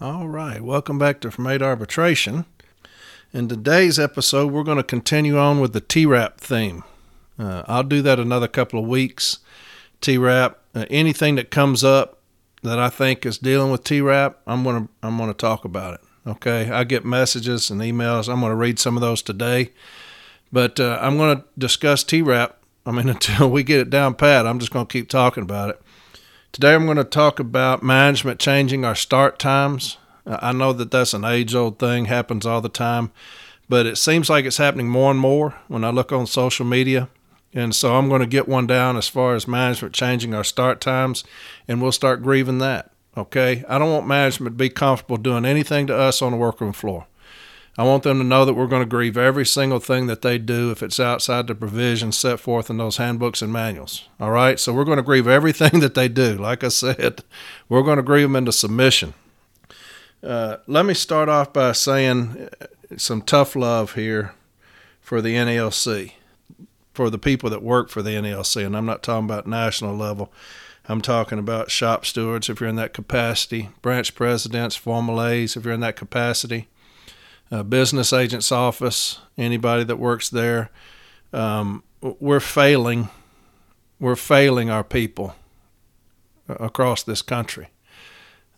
All right, welcome back to From Eight Arbitration. In today's episode, we're going to continue on with the T Rap theme. Uh, I'll do that another couple of weeks. TRAP, uh, anything that comes up that I think is dealing with TRAP, I'm going to I'm going to talk about it. Okay, I get messages and emails. I'm going to read some of those today, but uh, I'm going to discuss T Rap. I mean, until we get it down pat, I'm just going to keep talking about it. Today, I'm going to talk about management changing our start times. Uh, I know that that's an age old thing, happens all the time, but it seems like it's happening more and more when I look on social media. And so I'm going to get one down as far as management changing our start times, and we'll start grieving that. Okay. I don't want management to be comfortable doing anything to us on the workroom floor. I want them to know that we're going to grieve every single thing that they do if it's outside the provisions set forth in those handbooks and manuals. All right? So we're going to grieve everything that they do. Like I said, we're going to grieve them into submission. Uh, let me start off by saying uh, some tough love here for the NALC, for the people that work for the NALC. And I'm not talking about national level. I'm talking about shop stewards if you're in that capacity, branch presidents, formal A's if you're in that capacity uh, business agent's office, anybody that works there. Um, we're failing. We're failing our people across this country.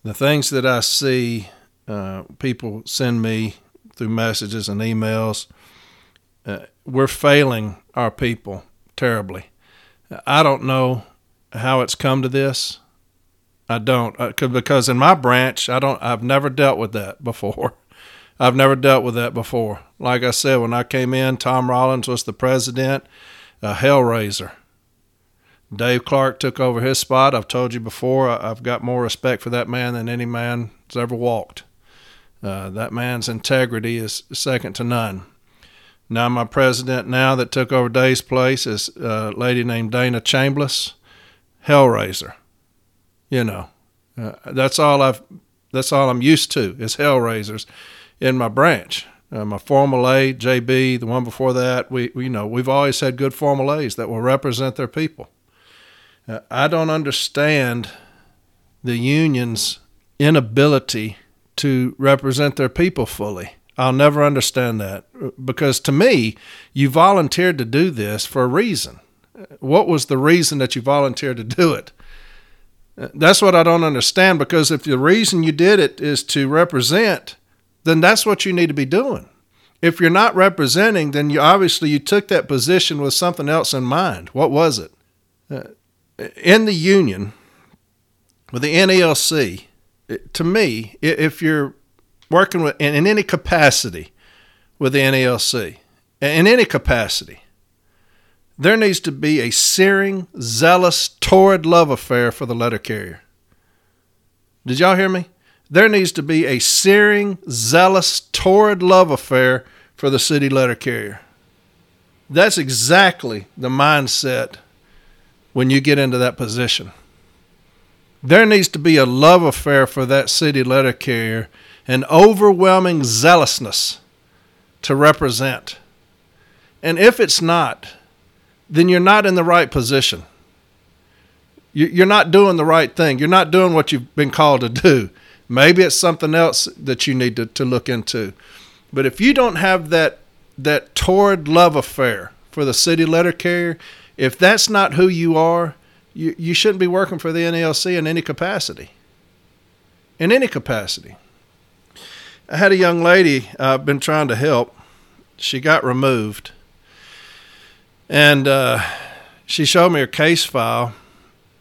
The things that I see uh, people send me through messages and emails, uh, we're failing our people terribly. I don't know how it's come to this. I don't, uh, because in my branch, I don't. I've never dealt with that before. I've never dealt with that before. Like I said, when I came in, Tom Rollins was the president, a hellraiser. Dave Clark took over his spot. I've told you before, I've got more respect for that man than any man has ever walked. Uh, that man's integrity is second to none. Now, my president now that took over Dave's place is a lady named Dana Chambliss, hellraiser. You know, uh, that's all I've. That's all I'm used to is hellraisers in my branch. Uh, my formal A, JB, the one before that, we, we you know we've always had good formal A's that will represent their people. Uh, I don't understand the union's inability to represent their people fully. I'll never understand that because to me, you volunteered to do this for a reason. What was the reason that you volunteered to do it? Uh, that's what I don't understand because if the reason you did it is to represent then that's what you need to be doing. If you're not representing, then you obviously you took that position with something else in mind. What was it? Uh, in the union with the NALC, to me, if you're working with in, in any capacity with the NALC, in any capacity, there needs to be a searing, zealous, torrid love affair for the letter carrier. Did y'all hear me? There needs to be a searing, zealous, torrid love affair for the city letter carrier. That's exactly the mindset when you get into that position. There needs to be a love affair for that city letter carrier, an overwhelming zealousness to represent. And if it's not, then you're not in the right position. You're not doing the right thing. You're not doing what you've been called to do. Maybe it's something else that you need to, to look into. But if you don't have that that torrid love affair for the city letter carrier, if that's not who you are, you, you shouldn't be working for the NALC in any capacity. In any capacity. I had a young lady I've uh, been trying to help. She got removed. And uh, she showed me her case file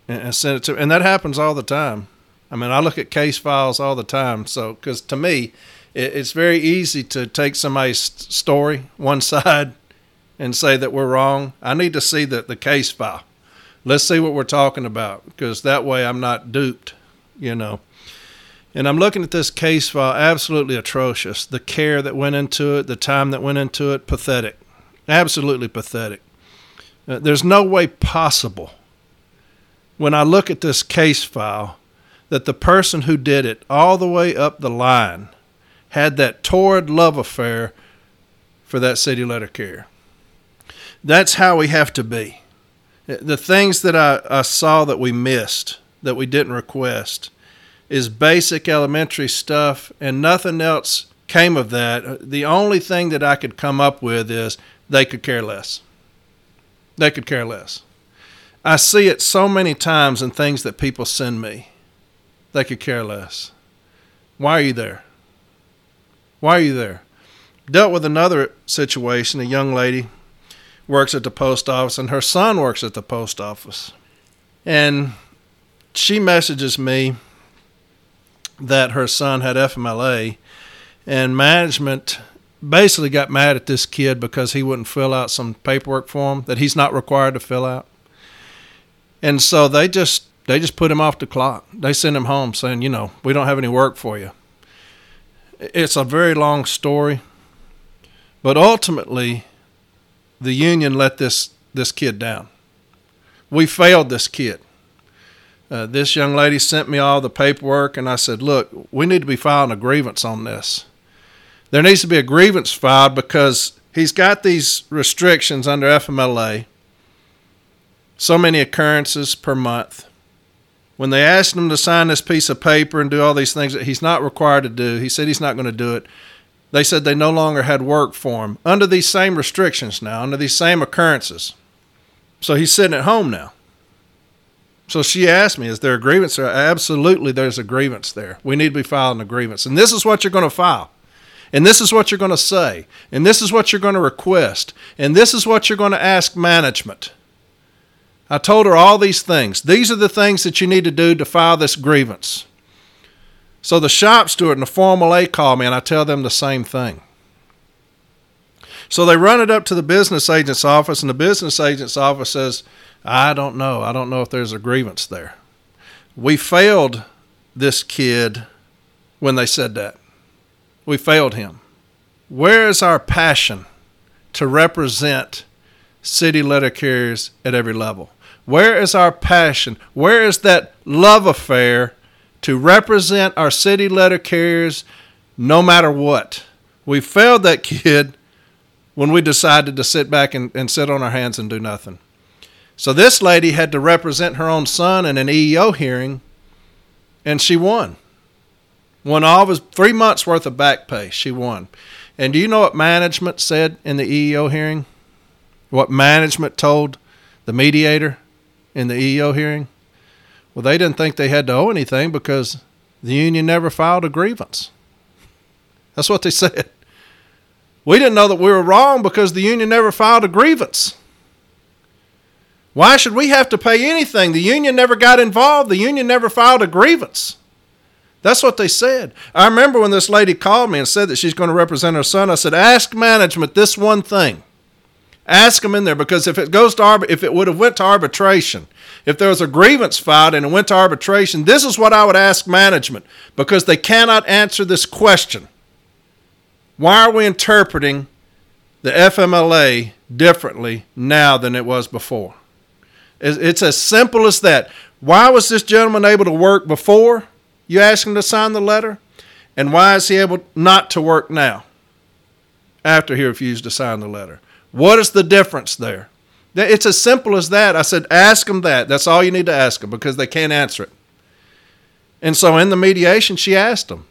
and, and sent it to And that happens all the time. I mean, I look at case files all the time. So, because to me, it, it's very easy to take somebody's story, one side, and say that we're wrong. I need to see the, the case file. Let's see what we're talking about, because that way I'm not duped, you know. And I'm looking at this case file, absolutely atrocious. The care that went into it, the time that went into it, pathetic. Absolutely pathetic. Uh, there's no way possible when I look at this case file that the person who did it all the way up the line had that torrid love affair for that city letter carrier. That's how we have to be. The things that I, I saw that we missed, that we didn't request, is basic elementary stuff, and nothing else came of that. The only thing that I could come up with is they could care less. They could care less. I see it so many times in things that people send me. They could care less. Why are you there? Why are you there? Dealt with another situation. A young lady works at the post office, and her son works at the post office. And she messages me that her son had FMLA, and management basically got mad at this kid because he wouldn't fill out some paperwork for him that he's not required to fill out. And so they just they just put him off the clock. They sent him home saying, you know, we don't have any work for you. It's a very long story, but ultimately the union let this this kid down. We failed this kid. Uh, this young lady sent me all the paperwork, and I said, Look, we need to be filing a grievance on this. There needs to be a grievance filed because he's got these restrictions under FMLA so many occurrences per month. When they asked him to sign this piece of paper and do all these things that he's not required to do, he said he's not going to do it. They said they no longer had work for him under these same restrictions now, under these same occurrences. So he's sitting at home now. So she asked me, Is there a grievance there? Absolutely, there's a grievance there. We need to be filing a grievance. And this is what you're going to file. And this is what you're going to say. And this is what you're going to request. And this is what you're going to ask management. I told her all these things. These are the things that you need to do to file this grievance. So the shop steward and the Formal A call me, and I tell them the same thing. So they run it up to the business agent's office, and the business agent's office says, I don't know. I don't know if there's a grievance there. We failed this kid when they said that. We failed him. Where is our passion to represent city letter carriers at every level? Where is our passion? Where is that love affair to represent our city letter carriers no matter what? We failed that kid when we decided to sit back and, and sit on our hands and do nothing. So this lady had to represent her own son in an EEO hearing, and she won. Won all of his three months worth of back pay. She won. And do you know what management said in the EEO hearing? What management told the mediator in the EEO hearing? Well, they didn't think they had to owe anything because the union never filed a grievance. That's what they said. We didn't know that we were wrong because the union never filed a grievance. Why should we have to pay anything? The union never got involved. The union never filed a grievance. That's what they said. I remember when this lady called me and said that she's going to represent her son. I said, "Ask management this one thing. Ask them in there because if it goes to if it would have went to arbitration, if there was a grievance filed and it went to arbitration, this is what I would ask management because they cannot answer this question. Why are we interpreting the FMLA differently now than it was before? It's as simple as that. Why was this gentleman able to work before you asked him to sign the letter? And why is he able not to work now after he refused to sign the letter? What is the difference there? It's as simple as that. I said, ask them that. That's all you need to ask them because they can't answer it. And so in the mediation, she asked him,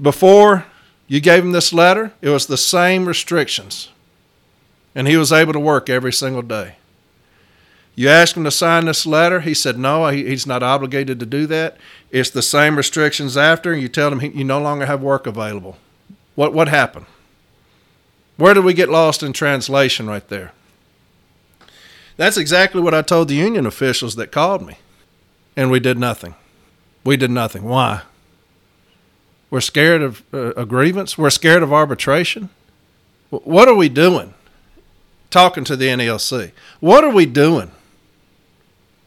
before you gave him this letter, it was the same restrictions. And he was able to work every single day. You ask him to sign this letter. He said no, he's not obligated to do that. It's the same restrictions after. You tell him you no longer have work available. What what happened? Where did we get lost in translation right there? That's exactly what I told the union officials that called me. And we did nothing. We did nothing. Why? We're scared of uh, a grievance. We're scared of arbitration. What are we doing? Talking to the NALC. What are we doing?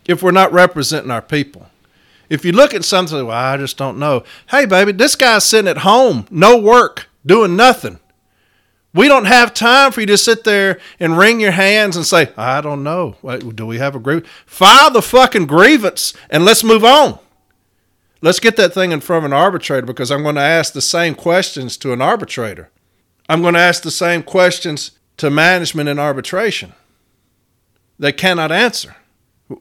if we're not representing our people. If you look at something, well, I just don't know. Hey, baby, this guy's sitting at home, no work, doing nothing. We don't have time for you to sit there and wring your hands and say, I don't know. Do we have a grievance? File the fucking grievance and let's move on. Let's get that thing in front of an arbitrator because I'm going to ask the same questions to an arbitrator. I'm going to ask the same questions to management in arbitration. They cannot answer.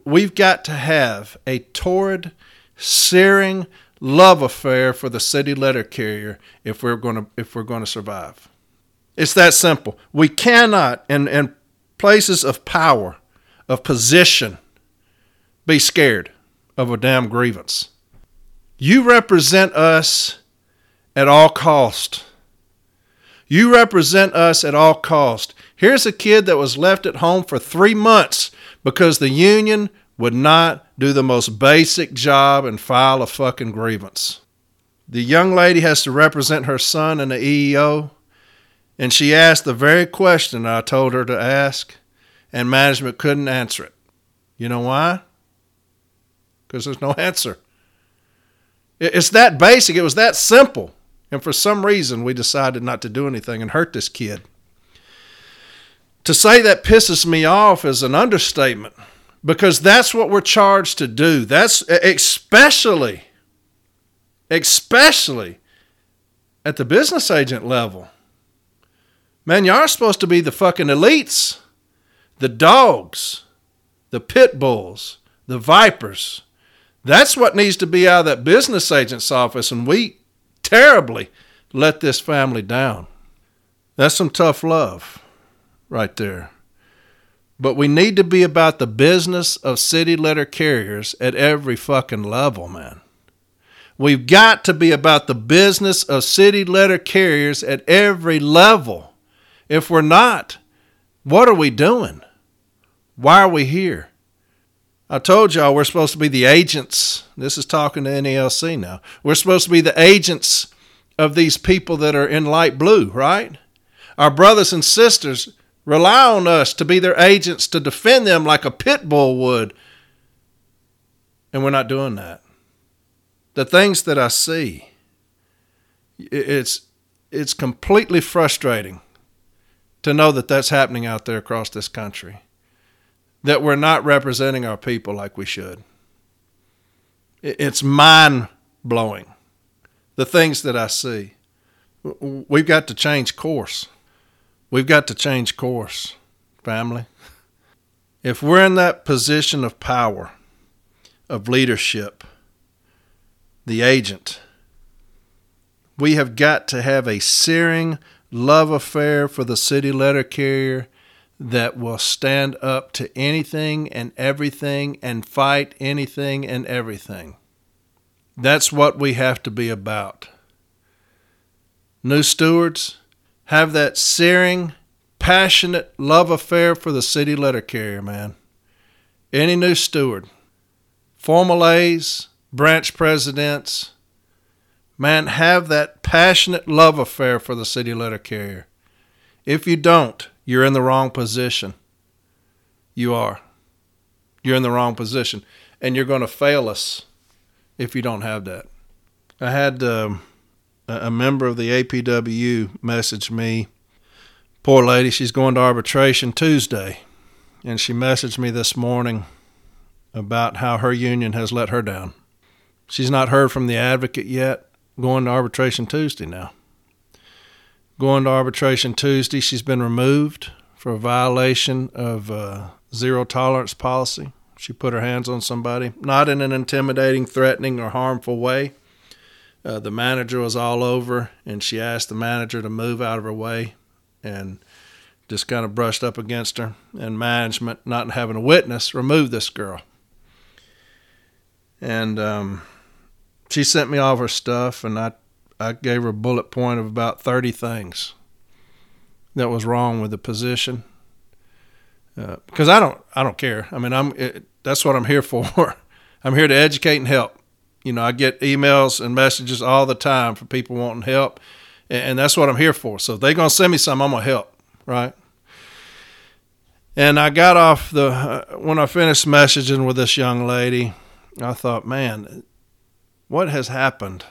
We've got to have a torrid, searing, love affair for the city letter carrier if we're going to if we're going to survive. It's that simple. We cannot in in places of power, of position, be scared of a damn grievance. You represent us at all cost. You represent us at all cost. Here's a kid that was left at home for three months because the union would not do the most basic job and file a fucking grievance. The young lady has to represent her son in the EEO, and she asked the very question I told her to ask, and management couldn't answer it. You know why? Because there's no answer. It's that basic, it was that simple. And for some reason, we decided not to do anything and hurt this kid. To say that pisses me off is an understatement because that's what we're charged to do. That's especially, especially at the business agent level. Man, y'all are supposed to be the fucking elites, the dogs, the pit bulls, the vipers. That's what needs to be out of that business agent's office, and we terribly let this family down. That's some tough love right there. But we need to be about the business of city letter carriers at every fucking level, man. We've got to be about the business of city letter carriers at every level. If we're not, what are we doing? Why are we here? I told y'all we're supposed to be the agents. This is talking to NALC now. We're supposed to be the agents of these people that are in light blue, right? Our brothers and sisters rely on us to be their agents to defend them like a pit bull would. And we're not doing that. The things that I see, it's it's completely frustrating to know that that's happening out there across this country. That we're not representing our people like we should. It's mind blowing. The things that I see. We've got to change course. We've got to change course, family. If we're in that position of power, of leadership, the agent, we have got to have a searing love affair for the city letter carrier that will stand up to anything and everything and fight anything and everything. That's what we have to be about. New stewards, have that searing, passionate love affair for the city letter carrier, man. Any new steward, formal A's, branch presidents, man, have that passionate love affair for the city letter carrier. If you don't, you're in the wrong position. You are. You're in the wrong position. And you're going to fail us if you don't have that. I had. Um, a member of the APWU messaged me. Poor lady, she's going to arbitration Tuesday. And she messaged me this morning about how her union has let her down. She's not heard from the advocate yet, going to arbitration Tuesday now. Going to arbitration Tuesday, she's been removed for a violation of uh, zero tolerance policy. She put her hands on somebody, not in an intimidating, threatening, or harmful way uh, the manager was all over, and she asked the manager to move out of her way, and just kind of brushed up against her. And management, not having a witness, removed this girl. And um, she sent me all her stuff, and I I gave her a bullet point of about thirty things that was wrong with the position. Uh, because I don't I don't care. I mean I'm it, that's what I'm here for. I'm here to educate and help. You know, I get emails and messages all the time from people wanting help, and that's what I'm here for. So if they're gonna send me some, I'm gonna help, right? And I got off the uh, when I finished messaging with this young lady, I thought, man, what has happened?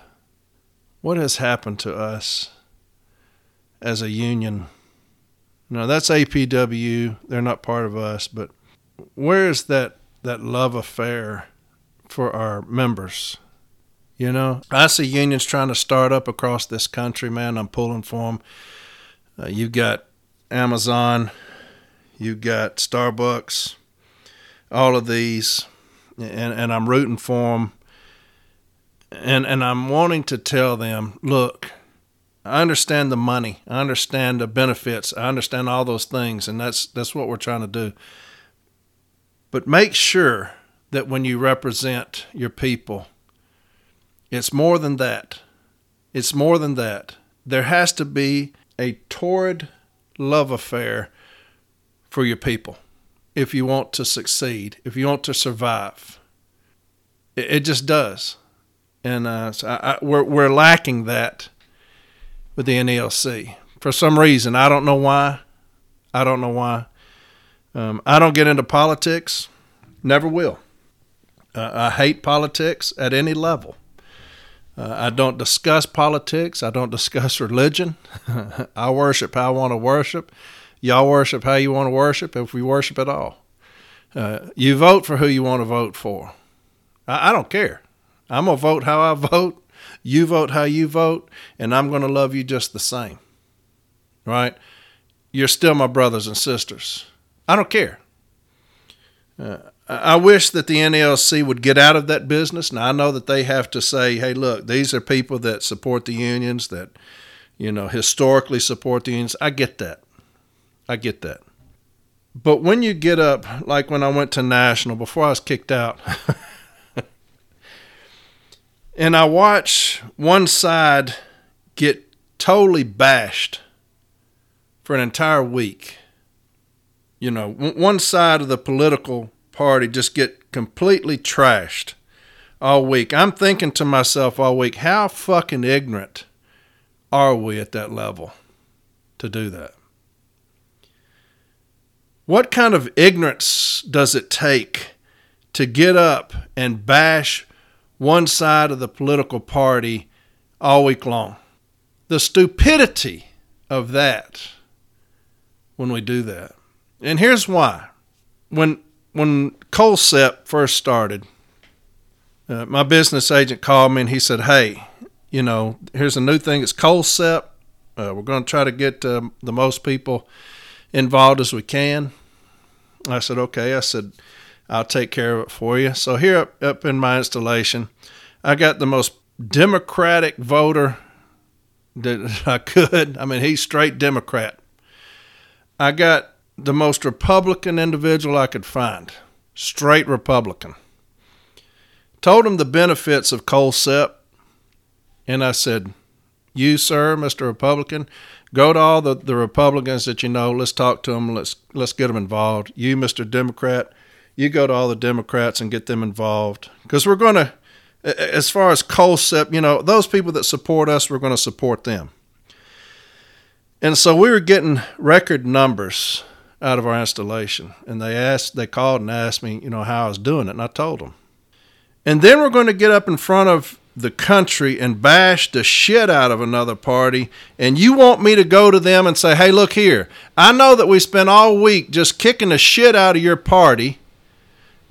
What has happened to us as a union? Now that's APW; they're not part of us, but where's that that love affair for our members? You know, I see unions trying to start up across this country, man. I'm pulling for them. Uh, you've got Amazon, you've got Starbucks, all of these, and, and I'm rooting for them. And and I'm wanting to tell them, look, I understand the money, I understand the benefits, I understand all those things, and that's that's what we're trying to do. But make sure that when you represent your people, it's more than that. It's more than that. There has to be a torrid love affair for your people if you want to succeed, if you want to survive. It, it just does. And uh, so I, I, we're, we're lacking that with the NALC for some reason. I don't know why. I don't know why. Um, I don't get into politics, never will. Uh, I hate politics at any level. Uh, I don't discuss politics. I don't discuss religion. I worship how I want to worship. Y'all worship how you want to worship, if we worship at all. Uh, you vote for who you want to vote for. I, I don't care. I'm going to vote how I vote. You vote how you vote, and I'm going to love you just the same. Right? You're still my brothers and sisters. I don't care. Uh, I wish that the NALC would get out of that business. Now I know that they have to say, "Hey, look, these are people that support the unions, that you know historically support the unions." I get that. I get that. But when you get up, like when I went to national before I was kicked out, and I watch one side get totally bashed for an entire week. You know, one side of the political party just get completely trashed all week. I'm thinking to myself all week, how fucking ignorant are we at that level to do that? What kind of ignorance does it take to get up and bash one side of the political party all week long? The stupidity of that when we do that. And here's why. When when COLCPE first started, uh, my business agent called me and he said, "Hey, you know, here's a new thing. It's COLCPE. Uh, we're going to try to get uh, the most people involved as we can." I said, "Okay." I said, "I'll take care of it for you." So here up, up in my installation, I got the most Democratic voter that I could. I mean, he's straight Democrat. I got the most Republican individual I could find, straight Republican. Told him the benefits of coal COLCPE, and I said, You, sir, Mr. Republican, go to all the, the Republicans that you know. Let's talk to them. Let's let's get them involved. You, Mr. Democrat, you go to all the Democrats and get them involved because we're going to, as far as COLCPE, you know, those people that support us, we're going to support them. And so we were getting record numbers out of our installation. And they asked, they called and asked me, you know, how I was doing it, and I told them. And then we're going to get up in front of the country and bash the shit out of another party. And you want me to go to them and say, hey, look here, I know that we spent all week just kicking the shit out of your party.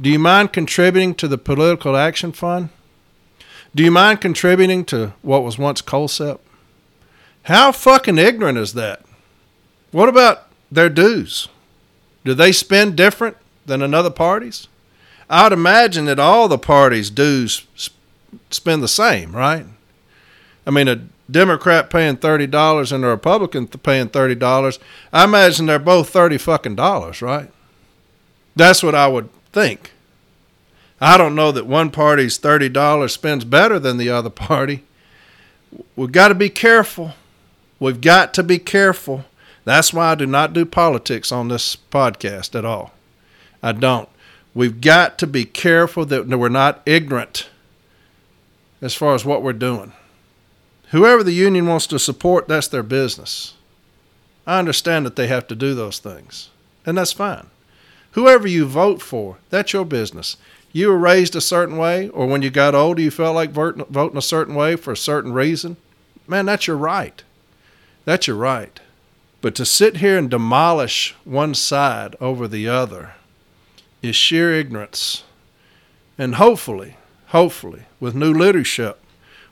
Do you mind contributing to the Political Action Fund? Do you mind contributing to what was once COLCPE? How fucking ignorant is that? What about their dues? Do they spend different than another party's? I would imagine that all the parties dues spend the same, right? I mean, a Democrat paying thirty dollars and a Republican paying thirty dollars. I imagine they're both thirty fucking dollars, right? That's what I would think. I don't know that one party's thirty dollars spends better than the other party. We've got to be careful. We've got to be careful that's why I do not do politics on this podcast at all. I don't. We've got to be careful that we're not ignorant as far as what we're doing. Whoever the union wants to support, that's their business. I understand that they have to do those things, and that's fine. Whoever you vote for, that's your business. You were raised a certain way, or when you got older, you felt like voting a certain way for a certain reason. Man, that's your right. That's your right. But to sit here and demolish one side over the other is sheer ignorance. And hopefully, hopefully, with new leadership,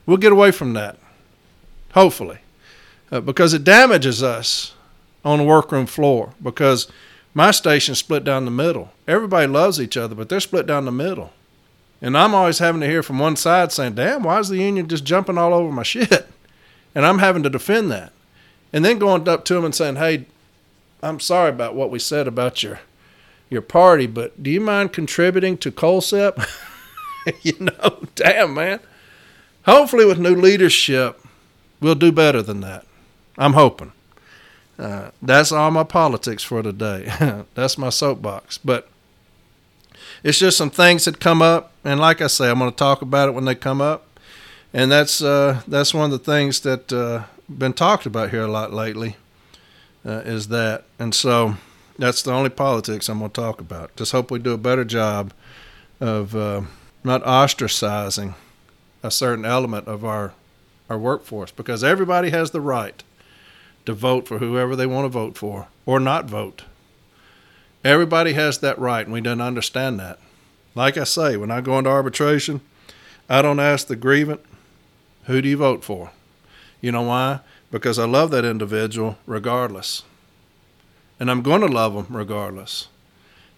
we'll get away from that. Hopefully. Uh, because it damages us on the workroom floor. Because my station's split down the middle. Everybody loves each other, but they're split down the middle. And I'm always having to hear from one side saying, damn, why is the union just jumping all over my shit? And I'm having to defend that. And then going up to them and saying, hey, I'm sorry about what we said about your your party, but do you mind contributing to COLCPE? you know, damn, man. Hopefully, with new leadership, we'll do better than that. I'm hoping. Uh, that's all my politics for today. that's my soapbox. But it's just some things that come up, and like I say, I'm going to talk about it when they come up. And that's uh, that's one of the things that uh, been talked about here a lot lately. Uh, is that, and so that's the only politics I'm going to talk about. Just hope we do a better job of uh, not ostracizing a certain element of our our workforce because everybody has the right to vote for whoever they want to vote for or not vote. Everybody has that right, and we don't understand that. Like I say, when I go into arbitration, I don't ask the grievant, who do you vote for? You know why? Because I love that individual regardless. And I'm going to love them regardless.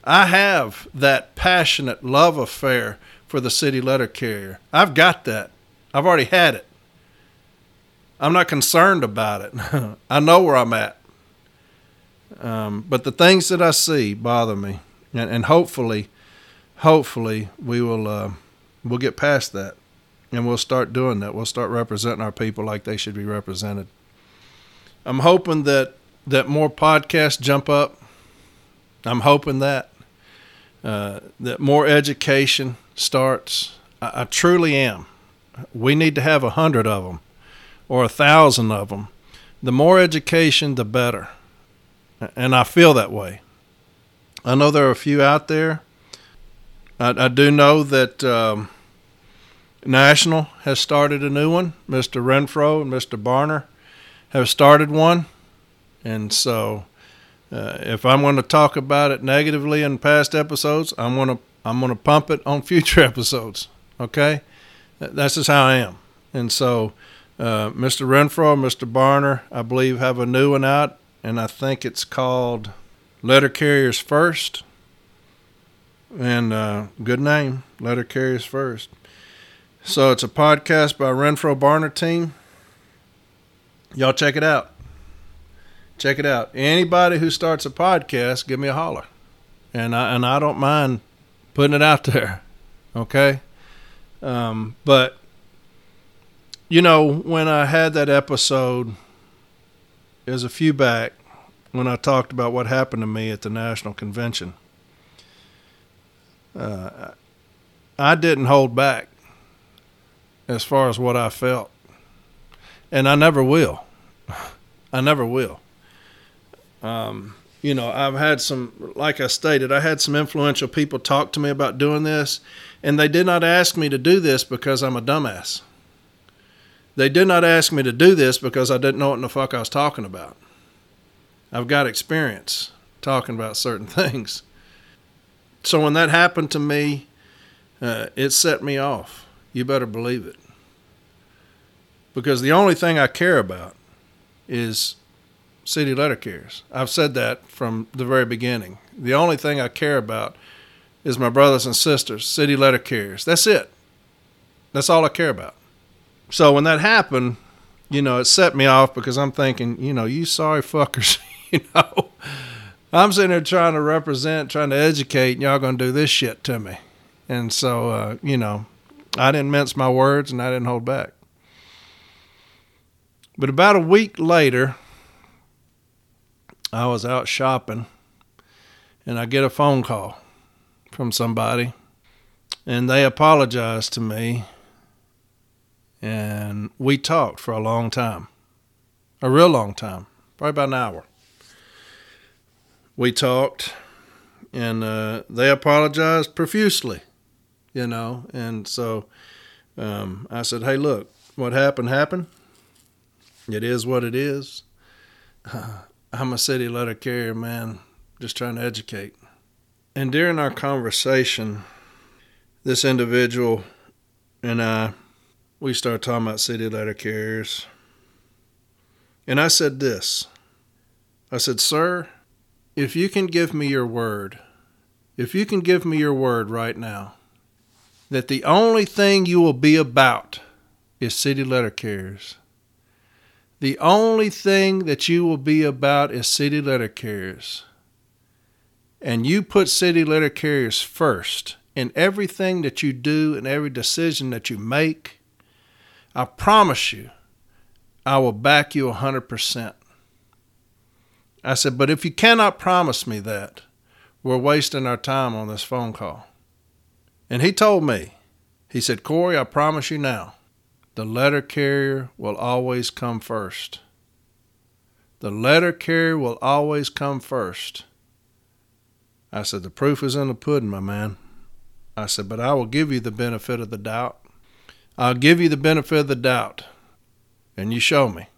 I have that passionate love affair for the city letter carrier. I've got that. I've already had it. I'm not concerned about it. I know where I'm at. Um, but the things that I see bother me, and, and hopefully, hopefully we will uh, we'll get past that, and we'll start doing that. We'll start representing our people like they should be represented. I'm hoping that that more podcasts jump up. I'm hoping that uh, that more education starts. I, I truly am. We need to have a hundred of them or a thousand of them. The more education, the better. And I feel that way. I know there are a few out there. I, I do know that um, National has started a new one. Mr. Renfro and Mr. Barner have started one. And so uh, if I'm going to talk about it negatively in past episodes, I'm going to I'm going to pump it on future episodes. Okay, that's just how I am. And so, uh, Mr. Renfro, Mr. Barner, I believe have a new one out, and I think it's called Letter Carriers First. And uh, good name, Letter Carriers First. So it's a podcast by Renfro Barner team. Y'all check it out. Check it out. Anybody who starts a podcast, give me a holler, and I and I don't mind putting it out there. Okay, um, but you know when I had that episode, it was a few back when I talked about what happened to me at the national convention. Uh, I didn't hold back as far as what I felt, and I never will. I never will. Um, you know, I've had some, like I stated, I had some influential people talk to me about doing this, and they did not ask me to do this because I'm a dumbass. They did not ask me to do this because I didn't know what the fuck I was talking about. I've got experience talking about certain things. So when that happened to me, uh, it set me off. You better believe it. Because the only thing I care about is city letter carriers. I've said that from the very beginning. The only thing I care about is my brothers and sisters, city letter carriers. That's it. That's all I care about. So when that happened, you know, it set me off because I'm thinking, you know, you sorry fuckers, you know. I'm sitting there trying to represent, trying to educate, and y'all gonna do this shit to me. And so, uh, you know, I didn't mince my words and I didn't hold back. But about a week later, I was out shopping and I get a phone call from somebody and they apologized to me and we talked for a long time. A real long time, probably about an hour. We talked and uh, they apologized profusely, you know. And so um, I said, "Hey, look, what happened happened. It is what it is. Uh, I'm a city letter carrier, man, just trying to educate. And during our conversation, this individual and I, we started talking about city letter carriers. And I said this I said, Sir, if you can give me your word, if you can give me your word right now, that the only thing you will be about is city letter carriers. The only thing that you will be about is city letter carriers. And you put city letter carriers first in everything that you do and every decision that you make. I promise you, I will back you 100%. I said, but if you cannot promise me that, we're wasting our time on this phone call. And he told me, he said, Corey, I promise you now, the letter carrier will always come first. The letter carrier will always come first. I said, The proof is in the pudding, my man. I said, But I will give you the benefit of the doubt. I'll give you the benefit of the doubt, and you show me,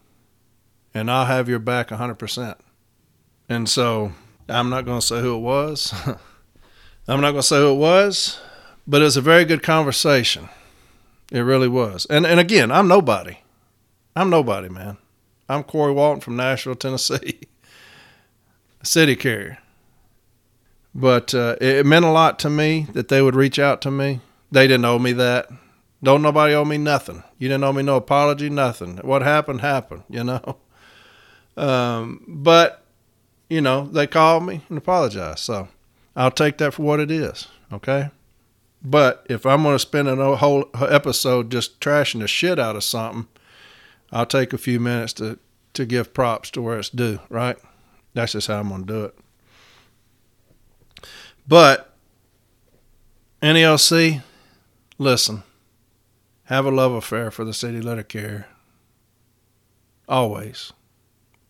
and I'll have your back 100%. And so I'm not going to say who it was. I'm not going to say who it was, but it was a very good conversation. It really was. And and again, I'm nobody. I'm nobody, man. I'm Corey Walton from Nashville, Tennessee, city carrier. But uh, it meant a lot to me that they would reach out to me. They didn't owe me that. Don't nobody owe me nothing. You didn't owe me no apology, nothing. What happened, happened, you know. Um, but you know, they called me and apologized. So I'll take that for what it is. Okay. But if I'm going to spend a whole episode just trashing the shit out of something, I'll take a few minutes to, to give props to where it's due, right? That's just how I'm going to do it. But NALC, listen, have a love affair for the city let it care. Always.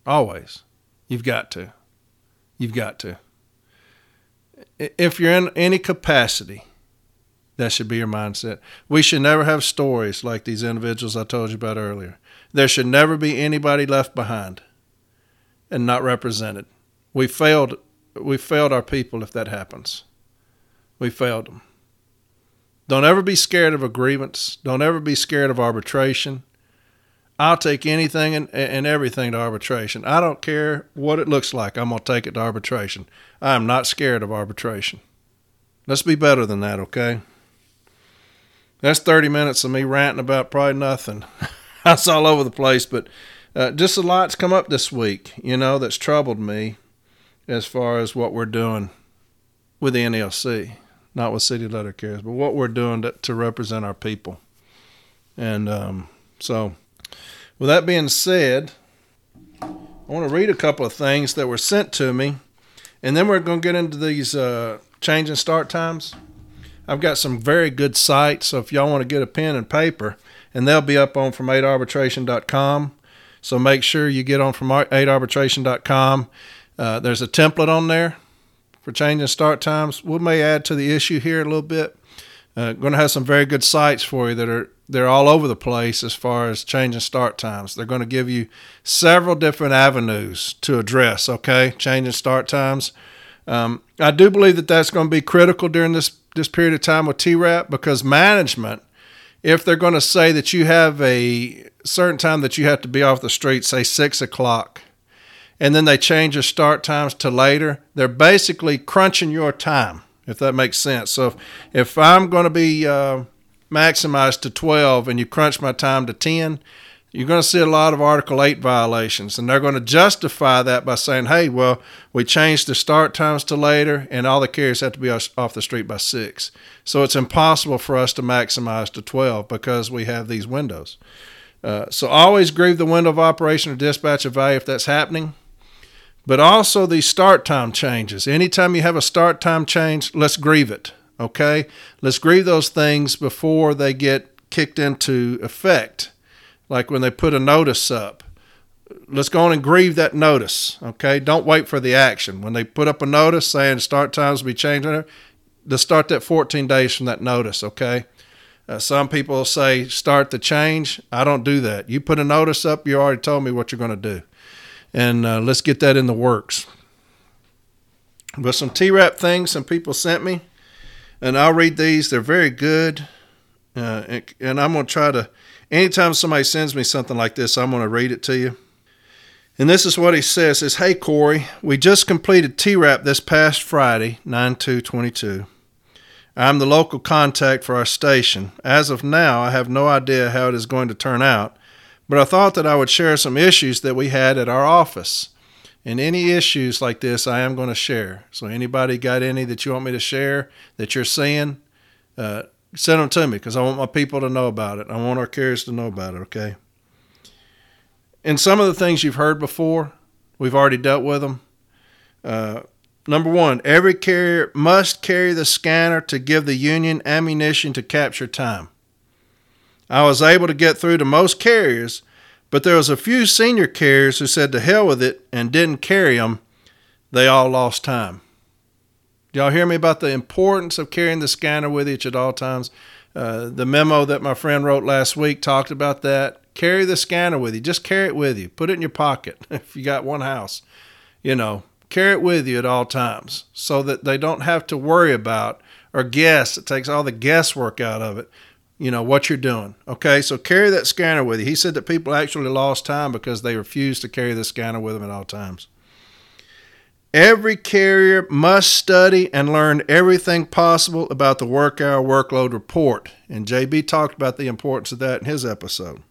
Always. You've got to. You've got to. If you're in any capacity, that should be your mindset. We should never have stories like these individuals I told you about earlier. There should never be anybody left behind and not represented. We failed we failed our people if that happens. We failed them. Don't ever be scared of agreements. Don't ever be scared of arbitration. I'll take anything and, and everything to arbitration. I don't care what it looks like. I'm going to take it to arbitration. I am not scared of arbitration. Let's be better than that, okay? That's 30 minutes of me ranting about probably nothing. that's all over the place, but uh, just a lot's come up this week, you know, that's troubled me as far as what we're doing with the NALC, not with City Letter Carriers, but what we're doing to, to represent our people. And um, so with that being said, I want to read a couple of things that were sent to me, and then we're going to get into these uh, change and start times. I've got some very good sites, so if y'all want to get a pen and paper, and they'll be up on from8arbitration.com. So make sure you get on from 8arbitration.com. Uh, there's a template on there for changing start times. We may add to the issue here a little bit. Uh, going to have some very good sites for you that are they're all over the place as far as changing start times. They're going to give you several different avenues to address. Okay, changing start times. Um, I do believe that that's going to be critical during this this period of time with TRAP because management, if they're going to say that you have a certain time that you have to be off the street, say six o'clock, and then they change your start times to later, they're basically crunching your time, if that makes sense. So if, if I'm going to be uh, maximized to 12 and you crunch my time to 10, you're going to see a lot of Article 8 violations. And they're going to justify that by saying, hey, well, we changed the start times to later and all the carriers have to be off the street by 6. So it's impossible for us to maximize to 12 because we have these windows. Uh, so always grieve the window of operation or dispatch of value if that's happening. But also these start time changes. Anytime you have a start time change, let's grieve it. Okay? Let's grieve those things before they get kicked into effect, like when they put a notice up. Let's go on and grieve that notice. Okay? Don't wait for the action. When they put up a notice saying start times will be changed, let's start that 14 days from that notice. Okay? Uh, some people say start the change. I don't do that. You put a notice up, you already told me what you're going to do. And uh, let's get that in the works. But some TRAP things some people sent me and I'll read these. They're very good, uh, and, and I'm going to try to. Anytime somebody sends me something like this, I'm going to read it to you. And this is what he says: "Is Hey Corey, we just completed TRAP this past Friday, 9 2 22. I'm the local contact for our station. As of now, I have no idea how it is going to turn out, but I thought that I would share some issues that we had at our office. And any issues like this, I am going to share. So, anybody got any that you want me to share that you're seeing, uh, send them to me because I want my people to know about it. I want our carriers to know about it, okay? And some of the things you've heard before, we've already dealt with them. Uh, number one, every carrier must carry the scanner to give the Union ammunition to capture time. I was able to get through to most carriers, but there was a few senior carriers who said to hell with it and didn't carry them. They all lost time. Y'all hear me about the importance of carrying the scanner with you at all times? Uh, the memo that my friend wrote last week talked about that. Carry the scanner with you. Just carry it with you. Put it in your pocket if you got one house. You know, carry it with you at all times so that they don't have to worry about or guess. It takes all the guesswork out of it. You know what you're doing. Okay, so carry that scanner with you. He said that people actually lost time because they refused to carry the scanner with them at all times. Every carrier must study and learn everything possible about the work hour workload report. And JB talked about the importance of that in his episode.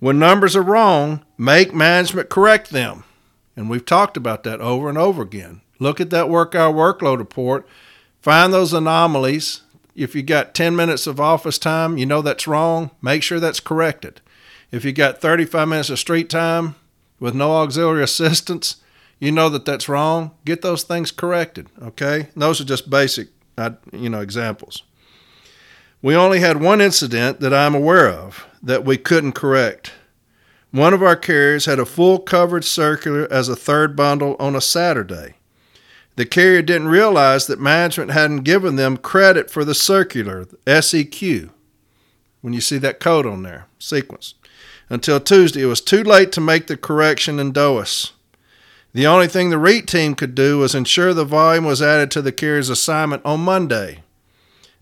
When numbers are wrong, make management correct them. And we've talked about that over and over again. Look at that work hour workload report, find those anomalies. If you got 10 minutes of office time, you know that's wrong, make sure that's corrected. If you got 35 minutes of street time with no auxiliary assistance, you know that that's wrong. Get those things corrected, okay? those are just basic, uh, you know, examples. We only had one incident that I'm aware of that we couldn't correct. One of our carriers had a full coverage circular as a third bundle on a Saturday. The carrier didn't realize that management hadn't given them credit for the circular, the SEQ, when you see that code on there, sequence. Until Tuesday, it was too late to make the correction in DOAS. The only thing the REAT team could do was ensure the volume was added to the carrier's assignment on Monday.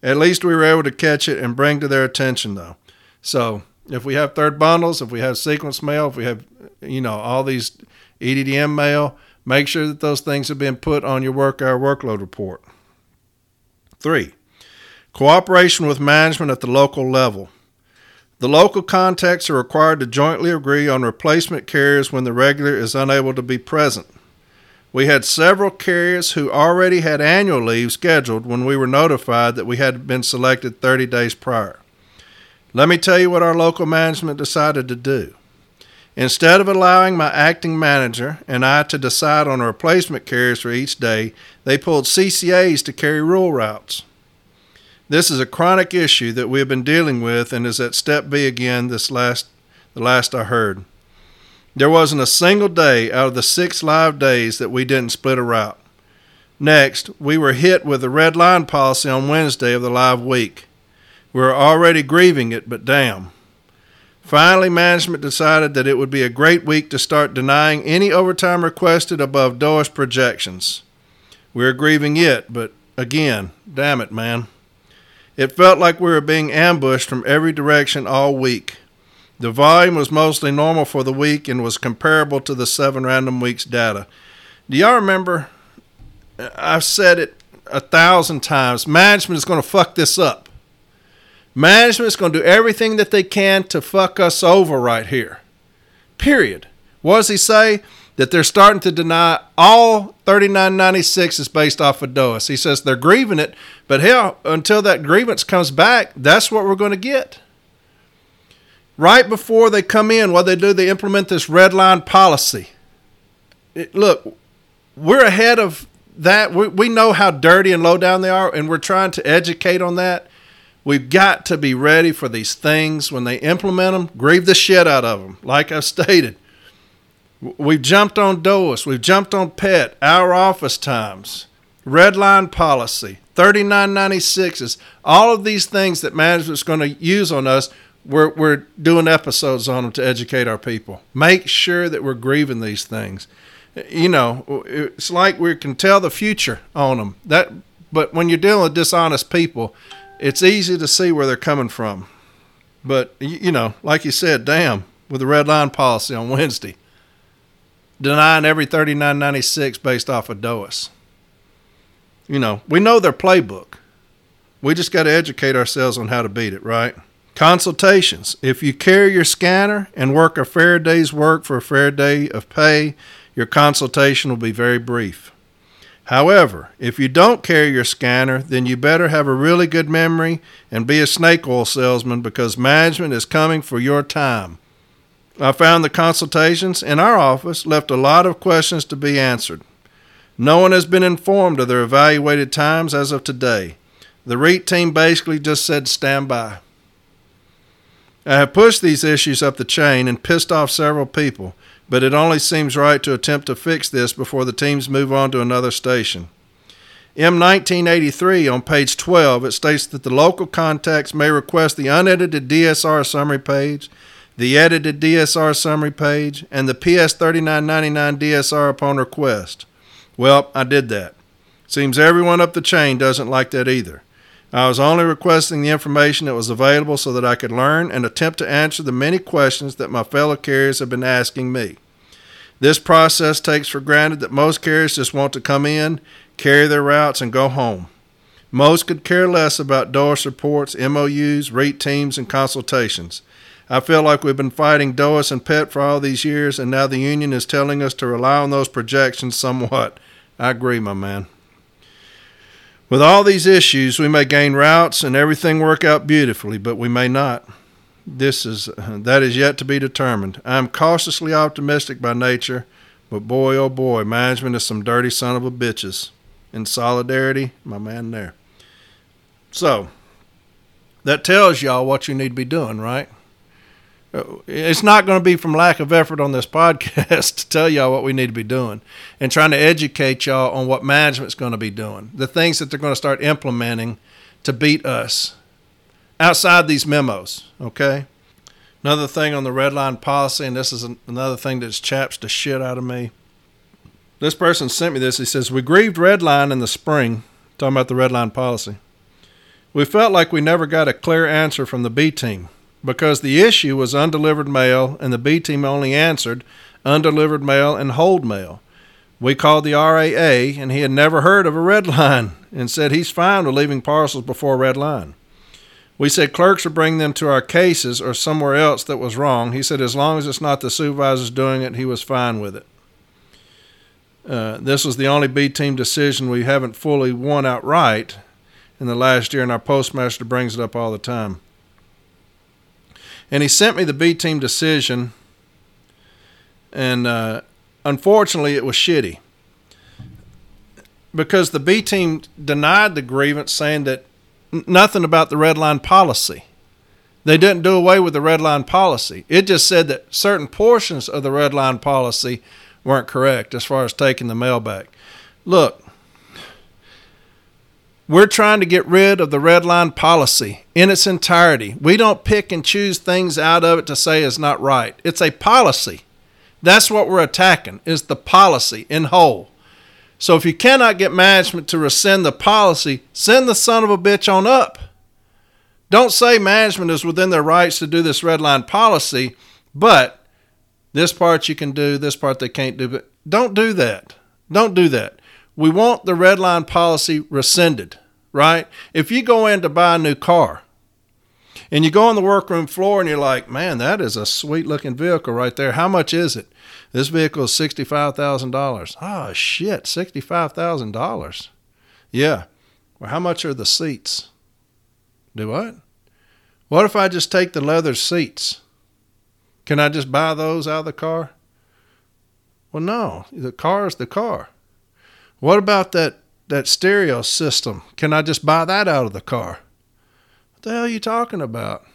At least we were able to catch it and bring to their attention, though. So if we have third bundles, if we have sequence mail, if we have, you know, all these EDDM mail, make sure that those things have been put on your work hour workload report. Three, cooperation with management at the local level. The local contacts are required to jointly agree on replacement carriers when the regular is unable to be present. We had several carriers who already had annual leave scheduled when we were notified that we had been selected 30 days prior. Let me tell you what our local management decided to do. Instead of allowing my acting manager and I to decide on replacement carriers for each day, they pulled CCAs to carry rural routes. This is a chronic issue that we have been dealing with and is at step B again this last the last I heard. There wasn't a single day out of the six live days that we didn't split a route. Next, we were hit with the red line policy on Wednesday of the live week. We were already grieving it, but damn. Finally, management decided that it would be a great week to start denying any overtime requested above DOAS projections. We are grieving it, but again, damn it, man. It felt like we were being ambushed from every direction all week. The volume was mostly normal for the week and was comparable to the seven random weeks data. Do y'all remember? I've said it a thousand times. Management is going to fuck this up. Management's going to do everything that they can to fuck us over right here. Period. What does he say? That they're starting to deny all 3996 is based off of DOAS. He says they're grieving it, but hell, until that grievance comes back, that's what we're going to get. Right before they come in, what they do, they implement this red line policy. It, look, we're ahead of that. We, we know how dirty and low down they are, and we're trying to educate on that. We've got to be ready for these things when they implement them, grieve the shit out of them. Like I've stated, we've jumped on DOAS, we've jumped on PET, our office times, red line policy, 3996s, all of these things that management's going to use on us. We're, we're doing episodes on them to educate our people. Make sure that we're grieving these things. You know, it's like we can tell the future on them. That, but when you're dealing with dishonest people, it's easy to see where they're coming from. But, you know, like you said, damn, with the red line policy on Wednesday, denying every 3996 based off of DOAS. You know, we know their playbook. We just got to educate ourselves on how to beat it, right? Consultations. If you carry your scanner and work a fair day's work for a fair day of pay, your consultation will be very brief. However, if you don't carry your scanner, then you better have a really good memory and be a snake oil salesman because management is coming for your time. I found the consultations in our office left a lot of questions to be answered. No one has been informed of their evaluated times as of today. The REIT team basically just said stand by. I have pushed these issues up the chain and pissed off several people, but it only seems right to attempt to fix this before the teams move on to another station. In 1983, on page 12, it states that the local contacts may request the unedited DSR summary page, the edited DSR summary page, and the PS 3999 DSR upon request. Well, I did that. Seems everyone up the chain doesn't like that either. I was only requesting the information that was available so that I could learn and attempt to answer the many questions that my fellow carriers have been asking me. This process takes for granted that most carriers just want to come in, carry their routes, and go home. Most could care less about DOAS reports, MOUs, REIT teams, and consultations. I feel like we've been fighting DOAS and PET for all these years, and now the union is telling us to rely on those projections somewhat. I agree, my man. With all these issues, we may gain routes and everything work out beautifully, but we may not. This is that is yet to be determined. I am cautiously optimistic by nature, but boy oh boy, management is some dirty son of a bitches. In solidarity, my man there. So that tells y'all what you need to be doing, right? Uh, it's not going to be from lack of effort on this podcast to tell y'all what we need to be doing and trying to educate y'all on what management's going to be doing, the things that they're going to start implementing to beat us outside these memos, okay? Another thing on the red line policy, and this is another thing that chaps the shit out of me. This person sent me this. He says, We grieved red line in the spring, talking about the red line policy. We felt like we never got a clear answer from the B team because the issue was undelivered mail and the B team only answered undelivered mail and hold mail. We called the RAA and he had never heard of a red line and said he's fine with leaving parcels before red line. We said clerks would bring them to our cases or somewhere else that was wrong. He said as long as it's not the supervisors doing it, he was fine with it. Uh, this was the only B team decision we haven't fully won outright in the last year, and our postmaster brings it up all the time. And he sent me the B team decision, and uh, unfortunately, it was shitty because the B team denied the grievance, saying that nothing about the red line policy. They didn't do away with the red line policy. It just said that certain portions of the red line policy weren't correct as far as taking the mail back. Look, we're trying to get rid of the red line policy in its entirety. We don't pick and choose things out of it to say is not right. It's a policy. That's what we're attacking is the policy in whole. So if you cannot get management to rescind the policy, send the son of a bitch on up. Don't say management is within their rights to do this red line policy, but this part you can do, this part they can't do. But don't do that. Don't do that we want the red line policy rescinded, right? If you go in to buy a new car and you go on the workroom floor and you're like, man, that is a sweet looking vehicle right there. How much is it? This vehicle is $65,000. Oh, ah, shit, $65,000. Yeah. Well, how much are the seats? Do what? What if I just take the leather seats? Can I just buy those out of the car? Well, no. The car is the car. What about that, that stereo system? Can I just buy that out of the car? What the hell are you talking about?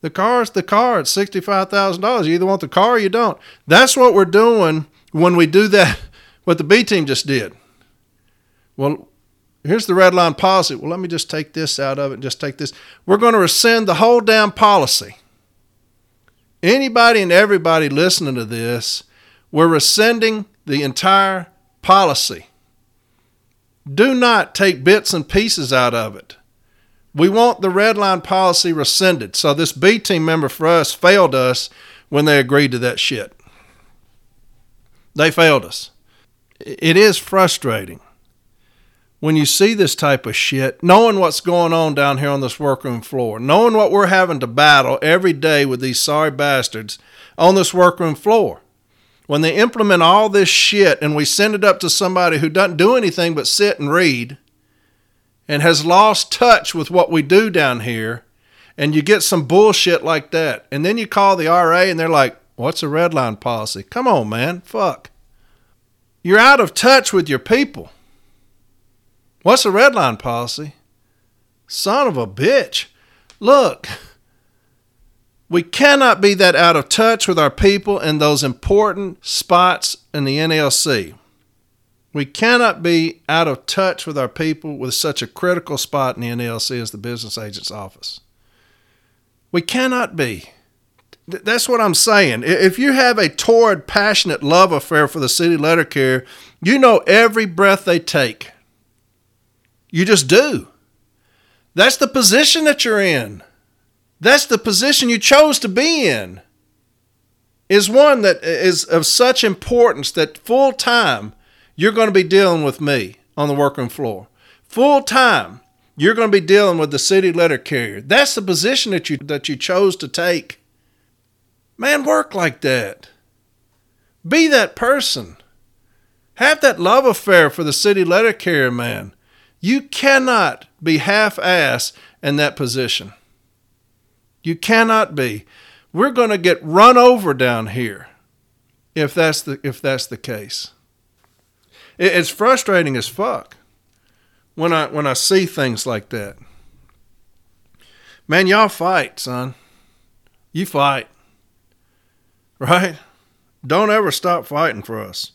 The car's the car. It's $65,000. You either want the car or you don't. That's what we're doing when we do that, what the B team just did. Well, here's the red line policy. Well, let me just take this out of it and just take this. We're going to rescind the whole damn policy. Anybody and everybody listening to this, we're rescinding the entire policy. Do not take bits and pieces out of it. We want the red line policy rescinded. So this B team member for us failed us when they agreed to that shit. They failed us. It is frustrating when you see this type of shit, knowing what's going on down here on this workroom floor, knowing what we're having to battle every day with these sorry bastards on this workroom floor. When they implement all this shit and we send it up to somebody who doesn't do anything but sit and read and has lost touch with what we do down here, and you get some bullshit like that, and then you call the RA and they're like, What's a red line policy? Come on, man. Fuck. You're out of touch with your people. What's a red line policy? Son of a bitch. Look, we cannot be that out of touch with our people in those important spots in the NALC. We cannot be out of touch with our people with such a critical spot in the NALC as the business agent's office. We cannot be. That's what I'm saying. If you have a torrid, passionate love affair for the city letter carrier, you know every breath they take. You just do. That's the position that you're in. That's the position you chose to be in. Is one that is of such importance that full time you're going to be dealing with me on the workroom floor. Full time you're going to be dealing with the city letter carrier. That's the position that you that you chose to take. Man, work like that. Be that person. Have that love affair for the city letter carrier, man. You cannot be half ass in that position. You cannot be. We're going to get run over down here if that's the if that's the case. It's frustrating as fuck when I when I see things like that. Man, y'all fight, son. You fight right? Don't ever stop fighting for us.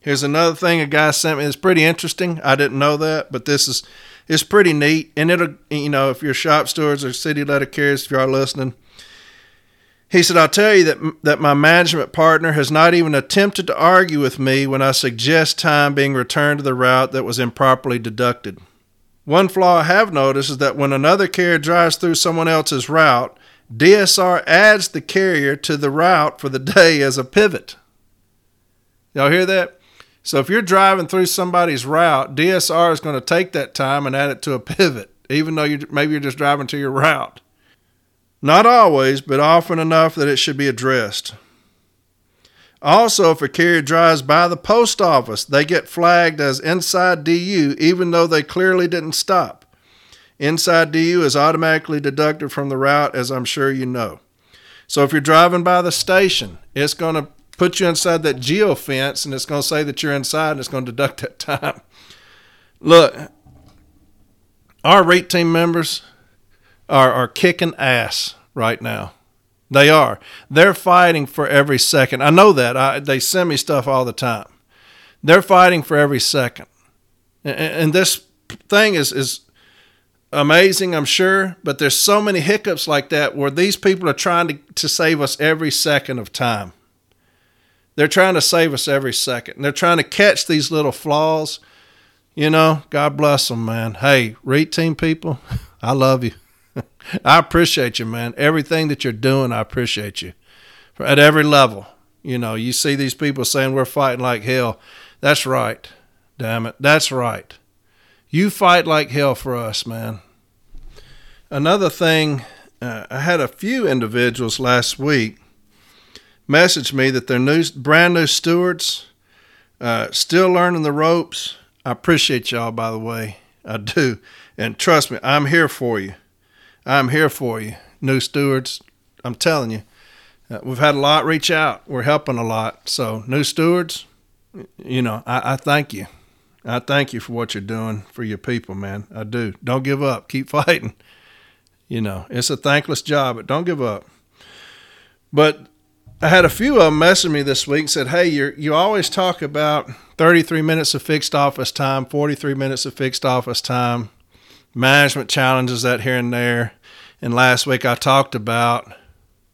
Here's another thing a guy sent me. It's pretty interesting. I didn't know that, but this is it's pretty neat. And it'll you know if you're shop stewards or city letter carriers, if you are listening. He said, "I'll tell you that that my management partner has not even attempted to argue with me when I suggest time being returned to the route that was improperly deducted. One flaw I have noticed is that when another carrier drives through someone else's route, DSR adds the carrier to the route for the day as a pivot. Y'all hear that? So if you're driving through somebody's route, DSR is going to take that time and add it to a pivot, even though you maybe you're just driving to your route. Not always, but often enough that it should be addressed. Also, if a carrier drives by the post office, they get flagged as inside DU even though they clearly didn't stop. Inside DU is automatically deducted from the route, as I'm sure you know. So if you're driving by the station, it's going to put you inside that geo fence and it's going to say that you're inside and it's going to deduct that time. Look, our REAT team members are, are kicking ass right now. They are. They're fighting for every second. I know that. I, they send me stuff all the time. They're fighting for every second. And, and this thing is, is amazing, I'm sure, but there's so many hiccups like that where these people are trying to, to save us every second of time. They're trying to save us every second. They're trying to catch these little flaws. You know, God bless them, man. Hey, REAT team people, I love you. I appreciate you, man. Everything that you're doing, I appreciate you. At every level. You know, you see these people saying we're fighting like hell. That's right. Damn it. That's right. You fight like hell for us, man. Another thing, uh, I had a few individuals last week message me that they're new, brand new stewards, uh, still learning the ropes. I appreciate y'all, by the way. I do. And trust me, I'm here for you. I'm here for you, new stewards. I'm telling you, uh, we've had a lot reach out. We're helping a lot. So, new stewards, you know, I, I thank you. I thank you for what you're doing for your people, man. I do. Don't give up. Keep fighting. You know, it's a thankless job, but don't give up. But I had a few of them message me this week and said, "Hey, you you always talk about 33 minutes of fixed office time, 43 minutes of fixed office time, management challenges that here and there." And last week I talked about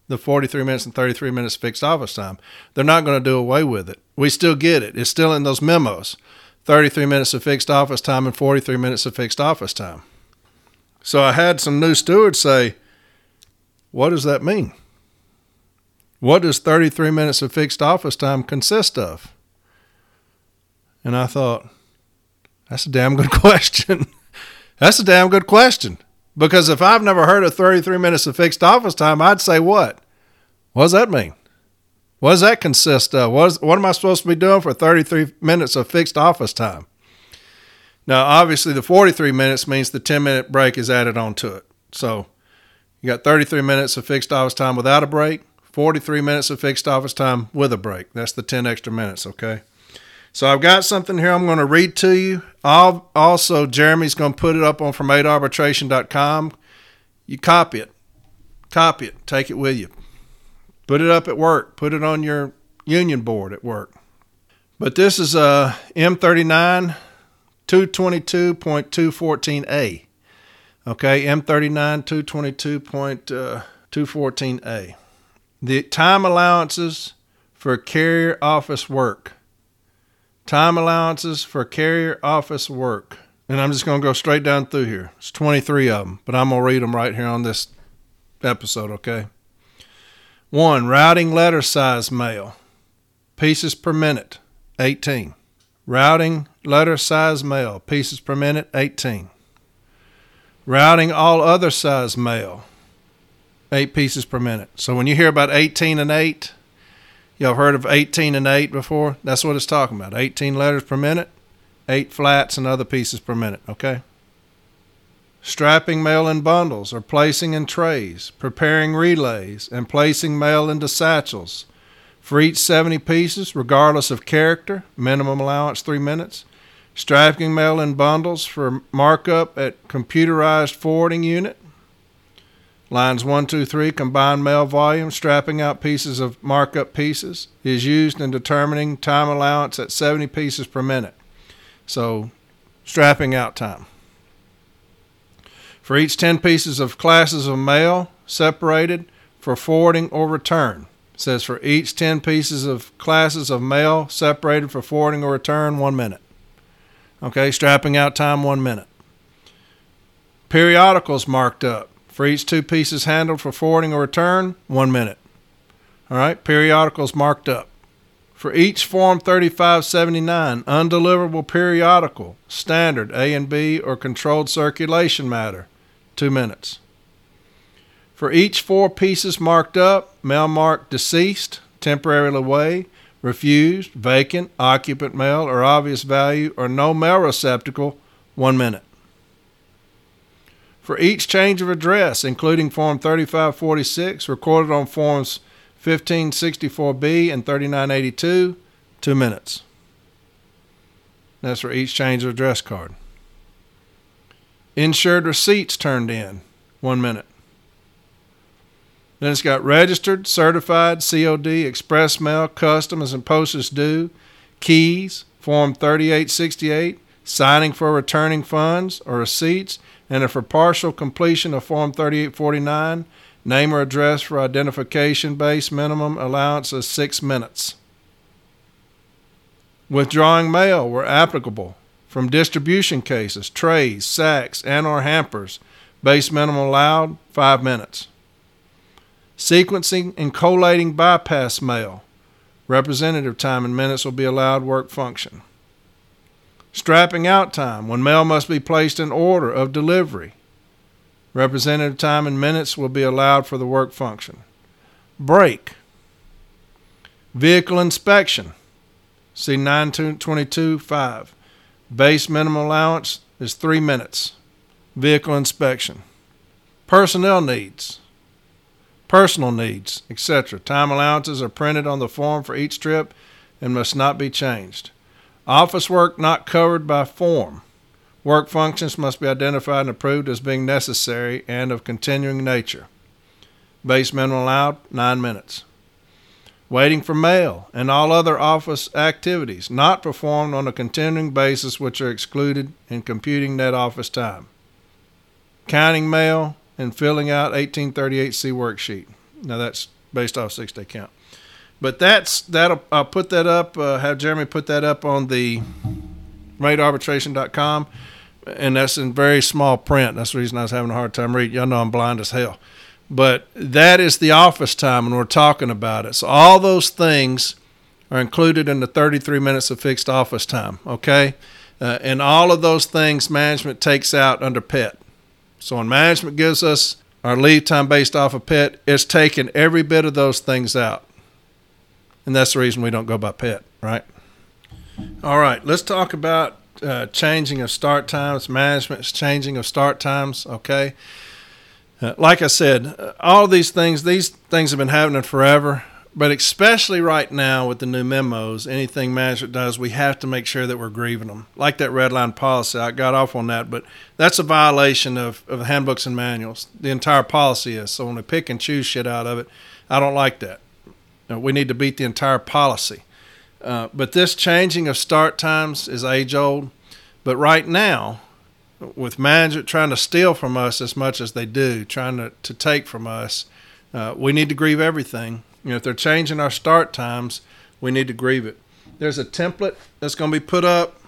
the 43 minutes and 33 minutes fixed office time. They're not going to do away with it. We still get it. It's still in those memos. 33 minutes of fixed office time and 43 minutes of fixed office time. So I had some new stewards say, What does that mean? What does 33 minutes of fixed office time consist of? And I thought, That's a damn good question. That's a damn good question. Because if I've never heard of 33 minutes of fixed office time, I'd say what? What does that mean? What does that consist of? What, is, what am I supposed to be doing for 33 minutes of fixed office time? Now, obviously, the 43 minutes means the 10 minute break is added onto it. So you got 33 minutes of fixed office time without a break, 43 minutes of fixed office time with a break. That's the 10 extra minutes, okay? So I've got something here I'm going to read to you. I'll, also, Jeremy's going to put it up on from8arbitration.com. You copy it. Copy it. Take it with you. Put it up at work. Put it on your union board at work. But this is uh, a M39 222.214A. Okay, M39 222.214A. The time allowances for carrier office work. Time allowances for carrier office work. And I'm just going to go straight down through here. It's 23 of them, but I'm going to read them right here on this episode, okay? One, routing letter size mail. Pieces per minute, 18. Routing letter size mail. Pieces per minute, 18. Routing all other size mail, 8 pieces per minute. So when you hear about 18 and 8, y'all heard of 18 and 8 before? That's what it's talking about. 18 letters per minute, 8 flats and other pieces per minute, okay? Strapping mail in bundles or placing in trays, preparing relays, and placing mail into satchels. For each 70 pieces, regardless of character, minimum allowance 3 minutes. Strapping mail in bundles for markup at computerized forwarding unit. Lines 1, 2, 3, combined mail volume, strapping out pieces of markup pieces, is used in determining time allowance at 70 pieces per minute. So, strapping out time. For each 10 pieces of classes of mail separated for forwarding or return. It says for each 10 pieces of classes of mail separated for forwarding or return, one minute. Okay, strapping out time one minute. Periodicals marked up. For each two pieces handled for forwarding or return, one minute. All right, periodicals marked up. For each Form 3579 undeliverable periodical, standard A and B, or controlled circulation matter, two minutes. For each four pieces marked up, mail marked deceased, temporarily away, refused, vacant, occupant mail, or obvious value, or no mail receptacle, one minute. For each change of address, including Form 3546, recorded on Forms 1564B and 3982, two minutes. That's for each change of address card. Insured receipts turned in, one minute. Then it's got registered, certified, COD, express mail, customs and postage due, keys, Form 3868, signing for returning funds or receipts, and if for partial completion of Form 3849, name or address for identification base minimum allowance is six minutes. Withdrawing mail where applicable from distribution cases, trays, sacks, and or hampers, base minimum allowed five minutes sequencing and collating bypass mail. Representative time in minutes will be allowed work function. Strapping out time, when mail must be placed in order of delivery. Representative time in minutes will be allowed for the work function. Break. Vehicle inspection. See 922.5. Base minimum allowance is three minutes. Vehicle inspection. Personnel needs personal needs, etc. Time allowances are printed on the form for each trip and must not be changed. Office work not covered by form. Work functions must be identified and approved as being necessary and of continuing nature. Base minimum allowed, 9 minutes. Waiting for mail and all other office activities not performed on a continuing basis which are excluded in computing net office time. Counting mail, and filling out 1838C worksheet. Now that's based off six day count. But that's that'll I'll put that up. Uh, have Jeremy put that up on the ratearbitration.com, and that's in very small print. That's the reason I was having a hard time reading. Y'all know I'm blind as hell. But that is the office time, and we're talking about it. So all those things are included in the 33 minutes of fixed office time. Okay, Uh, and all of those things management takes out under PET. So when management gives us our leave time based off of PET, it's taking every bit of those things out. And that's the reason we don't go by PET, right? All right, let's talk about uh, changing of start times, management's changing of start times, okay? Uh, like I said, uh, all these things, these things have been happening forever. But especially right now with the new memos, anything management does, we have to make sure that we're grieving them. Like that red line policy, I got off on that, but that's a violation of, of handbooks and manuals. The entire policy is. So when we pick and choose shit out of it, I don't like that. Uh, we need to beat the entire policy. Uh, but this changing of start times is age old. But right now, with management trying to steal from us as much as they do, trying to, to take from us, uh, we need to grieve everything you know, if they're changing our start times, we need to grieve it. There's a template that's going to be put up.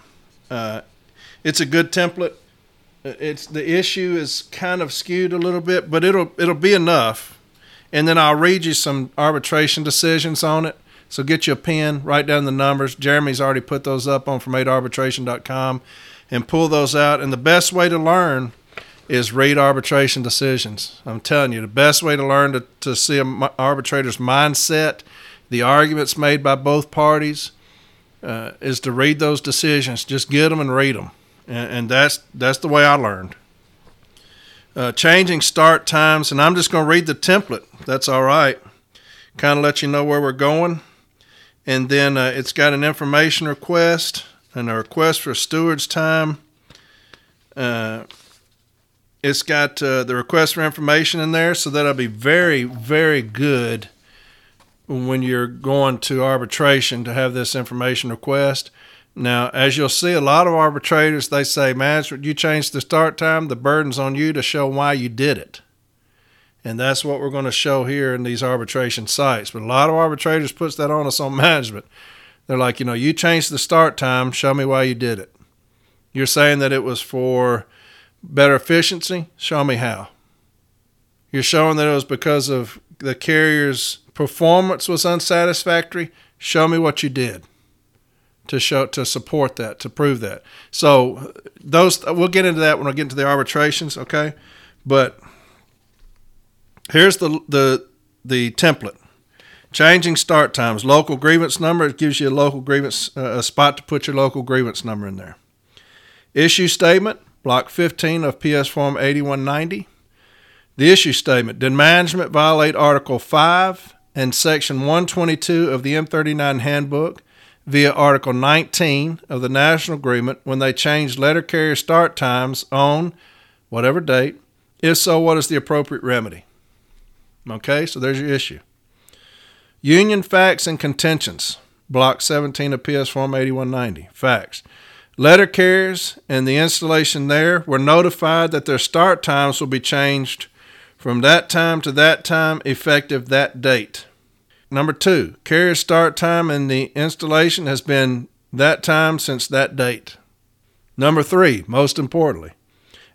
Uh, it's a good template. Uh, it's the issue is kind of skewed a little bit, but it'll it'll be enough. And then I'll read you some arbitration decisions on it. So get you a pen, write down the numbers. Jeremy's already put those up on from8arbitration.com and pull those out. And the best way to learn is read arbitration decisions. I'm telling you, the best way to learn to, to see an arbitrator's mindset, the arguments made by both parties, uh, is to read those decisions. Just get them and read them, and, and that's that's the way I learned. Uh, changing start times, and I'm just going to read the template. That's all right. Kind of let you know where we're going, and then uh, it's got an information request and a request for steward's time. Uh, it's got uh, the request for information in there, so that'll be very, very good when you're going to arbitration to have this information request. Now, as you'll see, a lot of arbitrators they say, "Management, you changed the start time. The burden's on you to show why you did it." And that's what we're going to show here in these arbitration cites. But a lot of arbitrators puts that on us on management. They're like, you know, you changed the start time. Show me why you did it. You're saying that it was for Better efficiency? Show me how. You're showing that it was because of the carrier's performance was unsatisfactory. Show me what you did to show to support that to prove that. So those we'll get into that when we get into the arbitrations, okay? But here's the the the template. Changing start times, local grievance number. It gives you a local grievance uh, a spot to put your local grievance number in there. Issue statement. Block 15 of PS Form 8190. The issue statement Did management violate Article 5 and Section 122 of the M39 Handbook via Article 19 of the National Agreement when they changed letter carrier start times on whatever date? If so, what is the appropriate remedy? Okay, so there's your issue. Union facts and contentions. Block 17 of PS Form 8190. Facts. Letter carriers and the installation there were notified that their start times will be changed from that time to that time, effective that date. Number two, carrier start time in the installation has been that time since that date. Number three, most importantly,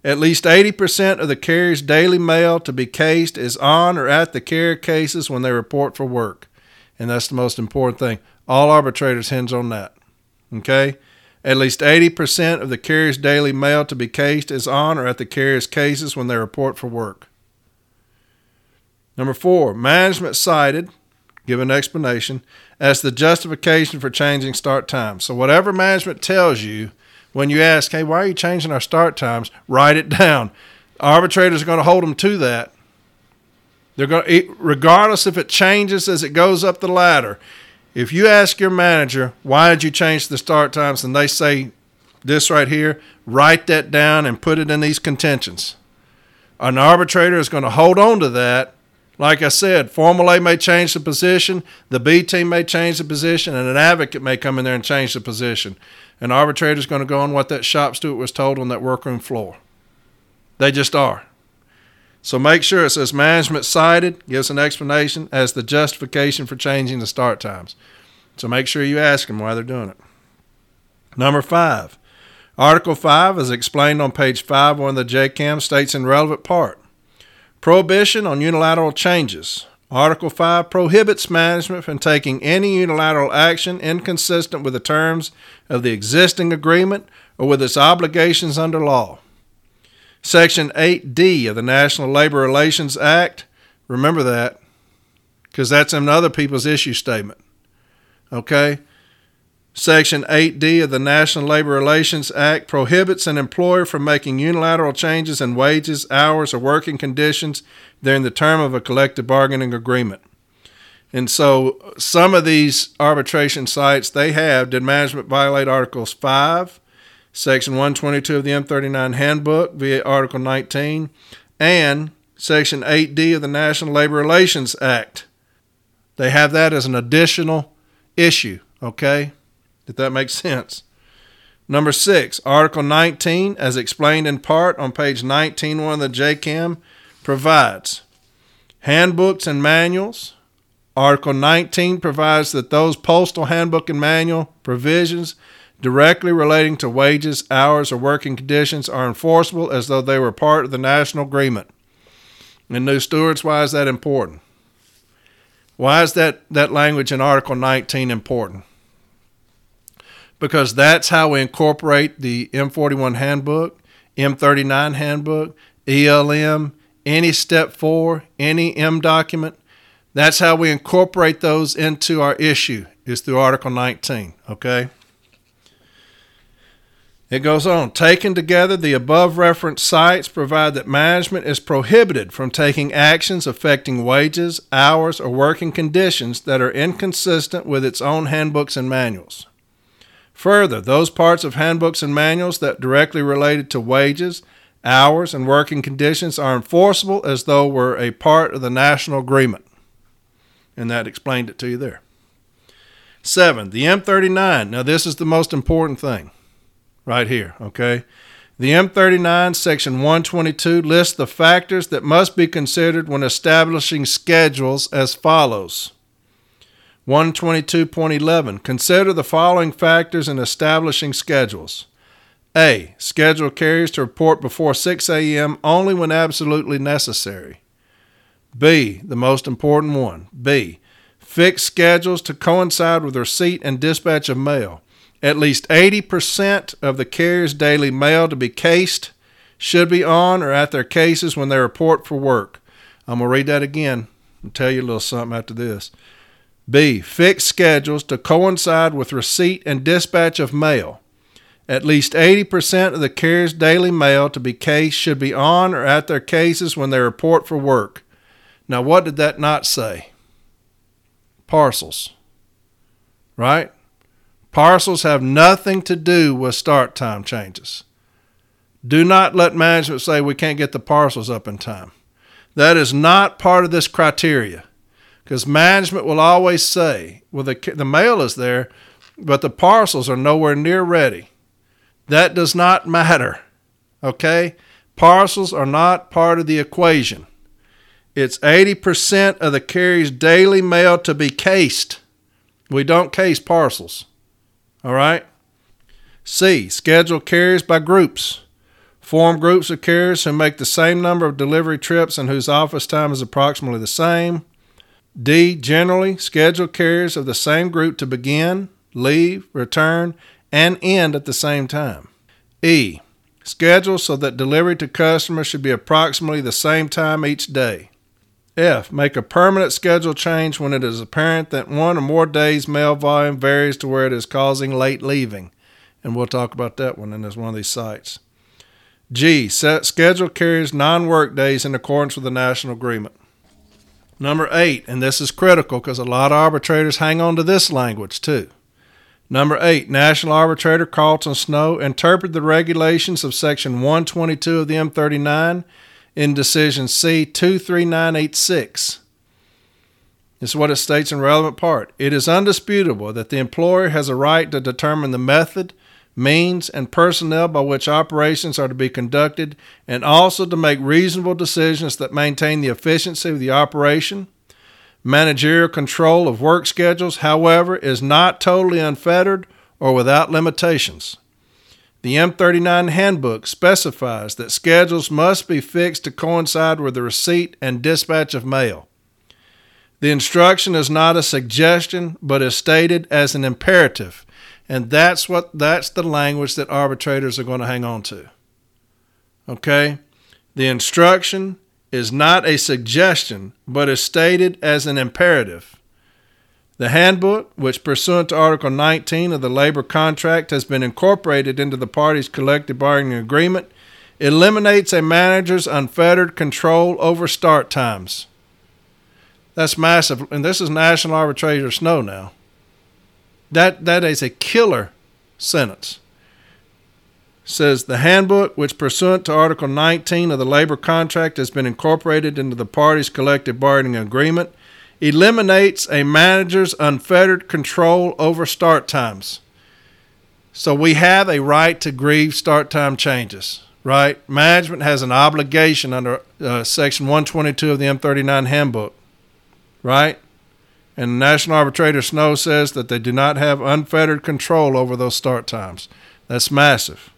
at least 80% of the carrier's daily mail to be cased is on or at the carrier cases when they report for work. And that's the most important thing. All arbitrators hinge on that. Okay? At least 80% of the carrier's daily mail to be cased is on or at the carrier's cases when they report for work. Number four, management cited, give an explanation, as the justification for changing start times. So, whatever management tells you when you ask, hey, why are you changing our start times? Write it down. Arbitrators are going to hold them to that. They're going to, regardless if it changes as it goes up the ladder, if you ask your manager, why did you change the start times, and they say this right here, write that down and put it in these contentions. An arbitrator is going to hold on to that. Like I said, Formal A may change the position, the B team may change the position, and an advocate may come in there and change the position. An arbitrator is going to go on what that shop steward was told on that workroom floor. They just are. So make sure it says management cited, gives an explanation as the justification for changing the start times. So make sure you ask them why they're doing it. Number five, Article 5, as explained on page 5 of the JCAM, states in relevant part Prohibition on unilateral changes. Article 5 prohibits management from taking any unilateral action inconsistent with the terms of the existing agreement or with its obligations under law. Section 8D of the National Labor Relations Act, remember that, because that's in other people's issue statement. Okay? Section 8D of the National Labor Relations Act prohibits an employer from making unilateral changes in wages, hours, or working conditions during the term of a collective bargaining agreement. And so some of these arbitration cites they have did management violate Articles 5, Section 122 of the M39 Handbook via Article 19, and Section 8D of the National Labor Relations Act. They have that as an additional issue, okay? If that makes sense. Number six, Article 19, as explained in part on page 19.1 of the JCAM, provides handbooks and manuals. Article 19 provides that those postal handbook and manual provisions directly relating to wages, hours, or working conditions are enforceable as though they were part of the national agreement. And new stewards, why is that important? Why is that, that language in Article 19 important? Because that's how we incorporate the M41 handbook, M39 handbook, ELM, any step four, any M document. That's how we incorporate those into our issue, is through Article 19, okay? It goes on. Taken together, the above referenced cites provide that management is prohibited from taking actions affecting wages, hours, or working conditions that are inconsistent with its own handbooks and manuals. Further, those parts of handbooks and manuals that directly related to wages, hours, and working conditions are enforceable as though were a part of the national agreement. And that explained it to you there. Seven, the M39. Now, this is the most important thing right here, okay? The M39, section 122, lists the factors that must be considered when establishing schedules as follows. 122.11 Consider the following factors in establishing schedules. A. Schedule carriers to report before 6 a.m. only when absolutely necessary. B. The most important one. B. Fix schedules to coincide with receipt and dispatch of mail. At least 80% of the carrier's daily mail to be cased should be on or at their cases when they report for work. I'm going to read that again and tell you a little something after this. B. Fix schedules to coincide with receipt and dispatch of mail. At least 80% of the carrier's daily mail to be cased should be on or at their cases when they report for work. Now, what did that not say? Parcels. Right? Parcels have nothing to do with start time changes. Do not let management say we can't get the parcels up in time. That is not part of this criteria because management will always say, well, the, the mail is there, but the parcels are nowhere near ready. That does not matter. Okay? Parcels are not part of the equation. It's 80% of the carrier's daily mail to be cased. We don't case parcels. All right. C. Schedule carriers by groups. Form groups of carriers who make the same number of delivery trips and whose office time is approximately the same. D. Generally, schedule carriers of the same group to begin, leave, return, and end at the same time. E. Schedule so that delivery to customers should be approximately the same time each day. F. Make a permanent schedule change when it is apparent that one or more days' mail volume varies to where it is causing late leaving. And we'll talk about that one in one of these cites. G. Set schedule carriers non work days in accordance with the national agreement. Number eight, and this is critical because a lot of arbitrators hang on to this language too. Number eight, National Arbitrator Carlton Snow interpreted the regulations of Section 122 of the M39 in decision C 23986. This is what it states in relevant part. It is undisputable that the employer has a right to determine the method, means, and personnel by which operations are to be conducted, and also to make reasonable decisions that maintain the efficiency of the operation. Managerial control of work schedules, however, is not totally unfettered or without limitations. The M39 handbook specifies that schedules must be fixed to coincide with the receipt and dispatch of mail. The instruction is not a suggestion, but is stated as an imperative, And that's what that's the language that arbitrators are going to hang on to. Okay? The instruction is not a suggestion, but is stated as an imperative. The handbook, which pursuant to Article 19 of the labor contract has been incorporated into the parties' collective bargaining agreement, eliminates a manager's unfettered control over start times. That's massive, and this is National Arbitrator Snow now. That that is a killer sentence. Says the handbook, which pursuant to Article 19 of the labor contract has been incorporated into the parties' collective bargaining agreement, eliminates a manager's unfettered control over start times. So we have a right to grieve start time changes, right? Management has an obligation under uh, Section 122 of the M39 handbook, right? And National Arbitrator Snow says that they do not have unfettered control over those start times. That's massive.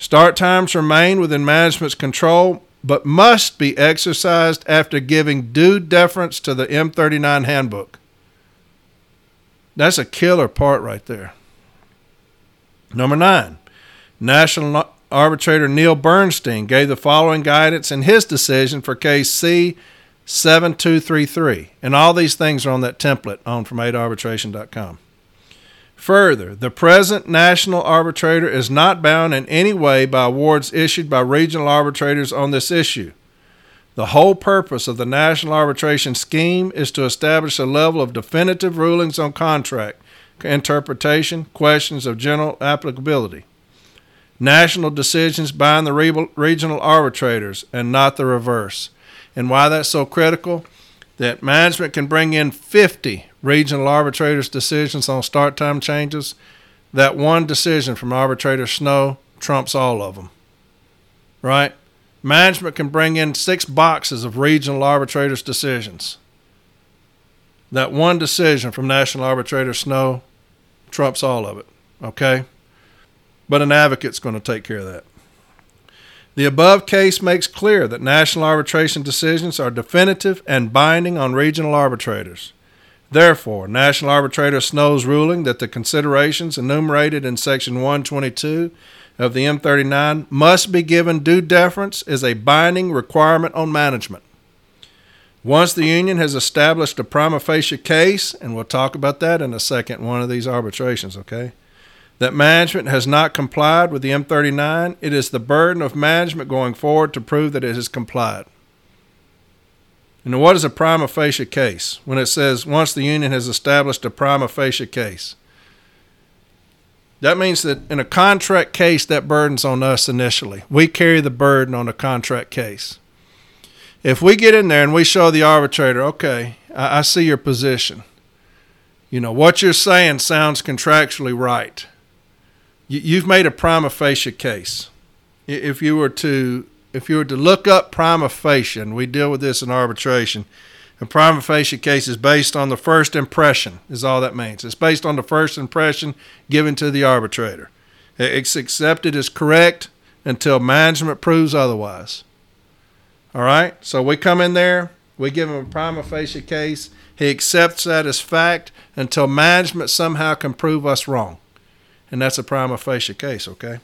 Start times remain within management's control, but must be exercised after giving due deference to the M39 handbook. That's a killer part right there. Number nine, National Arbitrator Neil Bernstein gave the following guidance in his decision for case C 7233. And all these things are on that template on from 8arbitration.com. Further, the present national arbitrator is not bound in any way by awards issued by regional arbitrators on this issue. The whole purpose of the national arbitration scheme is to establish a level of definitive rulings on contract interpretation, questions of general applicability. National decisions bind the regional arbitrators and not the reverse and why that's so critical that management can bring in 50 regional arbitrators' decisions on start time changes. That one decision from arbitrator Snow trumps all of them. Right? Management can bring in six boxes of regional arbitrators' decisions. That one decision from National Arbitrator Snow trumps all of it. Okay? But an advocate's going to take care of that. The above case makes clear that national arbitration decisions are definitive and binding on regional arbitrators. Therefore, National Arbitrator Snow's ruling that the considerations enumerated in Section 122 of the M39 must be given due deference is a binding requirement on management. Once the union has established a prima facie case, and we'll talk about that in a second, one of these arbitrations, okay? That management has not complied with the M39, it is the burden of management going forward to prove that it has complied. And what is a prima facie case? When it says once the union has established a prima facie case, that means that in a contract case, that burden's on us initially. We carry the burden on a contract case. If we get in there and we show the arbitrator, okay, I, I see your position. You know, what you're saying sounds contractually right you've made a prima facie case. If you were to if you were to look up prima facie, and we deal with this in arbitration, a prima facie case is based on the first impression, is all that means. It's based on the first impression given to the arbitrator. It's accepted as correct until management proves otherwise. All right? So we come in there, we give him a prima facie case. He accepts that as fact until management somehow can prove us wrong and that's a prima facie case, okay?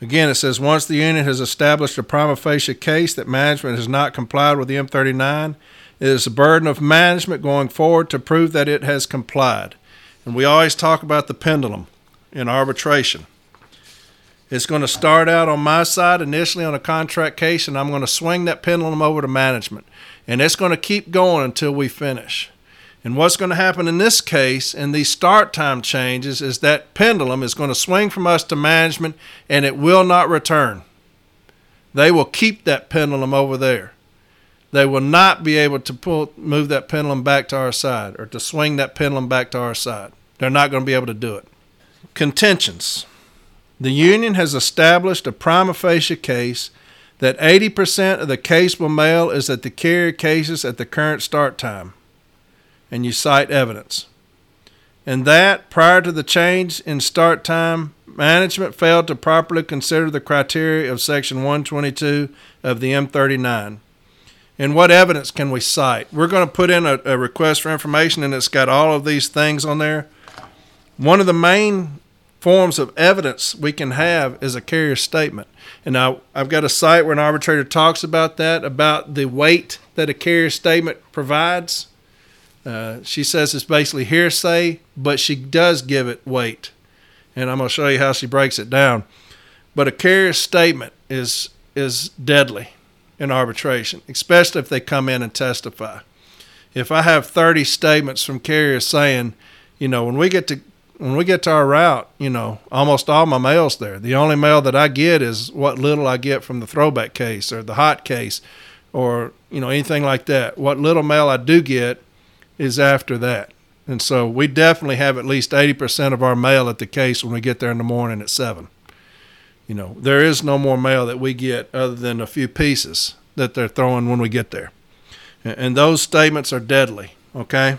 Again, it says once the union has established a prima facie case that management has not complied with the M39, it is the burden of management going forward to prove that it has complied. And we always talk about the pendulum in arbitration. It's going to start out on my side initially on a contract case, and I'm going to swing that pendulum over to management. And it's going to keep going until we finish. And what's going to happen in this case, in these start time changes, is that pendulum is going to swing from us to management and it will not return. They will keep that pendulum over there. They will not be able to pull, move that pendulum back to our side or to swing that pendulum back to our side. They're not going to be able to do it. Contentions. The union has established a prima facie case that 80% of the caseable mail is at the carrier cases at the current start time and you cite evidence. And that, prior to the change in start time, management failed to properly consider the criteria of Section 122 of the M39. And what evidence can we cite? We're going to put in a, a request for information, and it's got all of these things on there. One of the main forms of evidence we can have is a carrier statement. And now I've got a cite where an arbitrator talks about that, about the weight that a carrier statement provides. Uh, she says it's basically hearsay, but she does give it weight. And I'm going to show you how she breaks it down. But a carrier statement is is deadly in arbitration, especially if they come in and testify. If I have 30 statements from carriers saying, you know, when we get to when we get to our route, you know, almost all my mail's there. The only mail that I get is what little I get from the throwback case or the hot case or, you know, anything like that. What little mail I do get is after that. And so we definitely have at least 80% of our mail at the case when we get there in the morning at 7. You know, there is no more mail that we get other than a few pieces that they're throwing when we get there. And those statements are deadly, okay?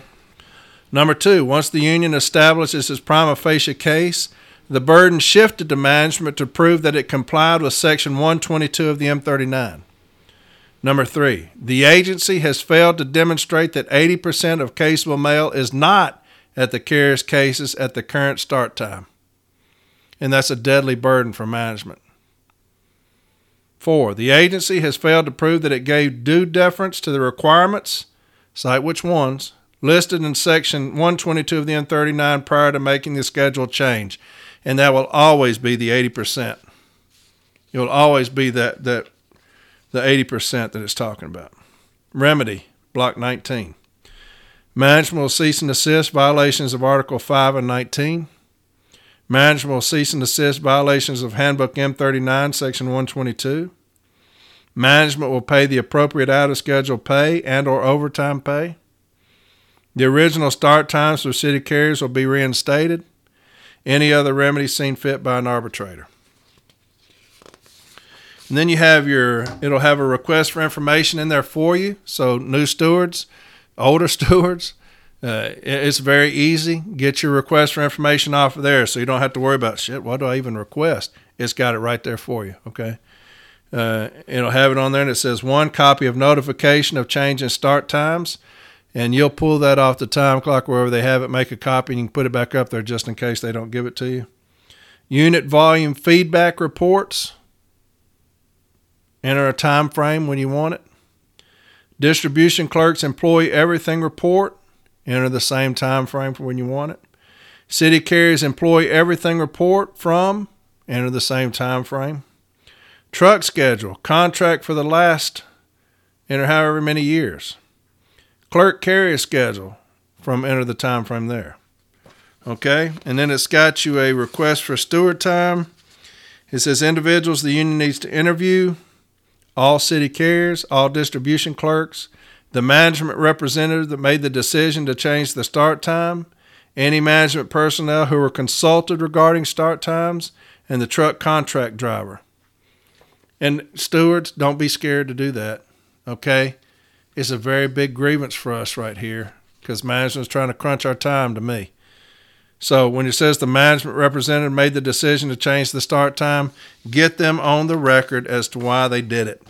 Number two, once the union establishes its prima facie case, the burden shifted to management to prove that it complied with Section 122 of the M39. Number three, the agency has failed to demonstrate that 80% of caseable mail is not at the carrier's cases at the current start time. And that's a deadly burden for management. Four, the agency has failed to prove that it gave due deference to the requirements, cite which ones, listed in section 122 of the M39 prior to making the schedule change. And that will always be the 80%. It will always be that, that the 80% that it's talking about. Remedy, Block 19. Management will cease and desist violations of Article 5 and 19. Management will cease and desist violations of Handbook M39, Section 122. Management will pay the appropriate out of schedule pay and or overtime pay. The original start times for city carriers will be reinstated. Any other remedy seen fit by an arbitrator. And then you have your, it'll have a request for information in there for you. So, new stewards, older stewards, uh, it's very easy. Get your request for information off of there so you don't have to worry about shit. What do I even request? It's got it right there for you. Okay. Uh, it'll have it on there and it says one copy of notification of change in start times and you'll pull that off the time clock wherever they have it, make a copy, and you can put it back up there just in case they don't give it to you. Unit volume feedback reports. Enter a time frame when you want it. Distribution clerks employee everything report. Enter the same time frame for when you want it. City carriers employee everything report from. Enter the same time frame. Truck schedule contract for the last. Enter however many years. Clerk carrier schedule from enter the time frame there. Okay, and then it's got you a request for steward time. It says individuals the union needs to interview, all city carriers, all distribution clerks, the management representative that made the decision to change the start time, any management personnel who were consulted regarding start times, and the truck contract driver. And stewards, don't be scared to do that. Okay? It's a very big grievance for us right here because management's trying to crunch our time to me. So when it says the management representative made the decision to change the start time, get them on the record as to why they did it.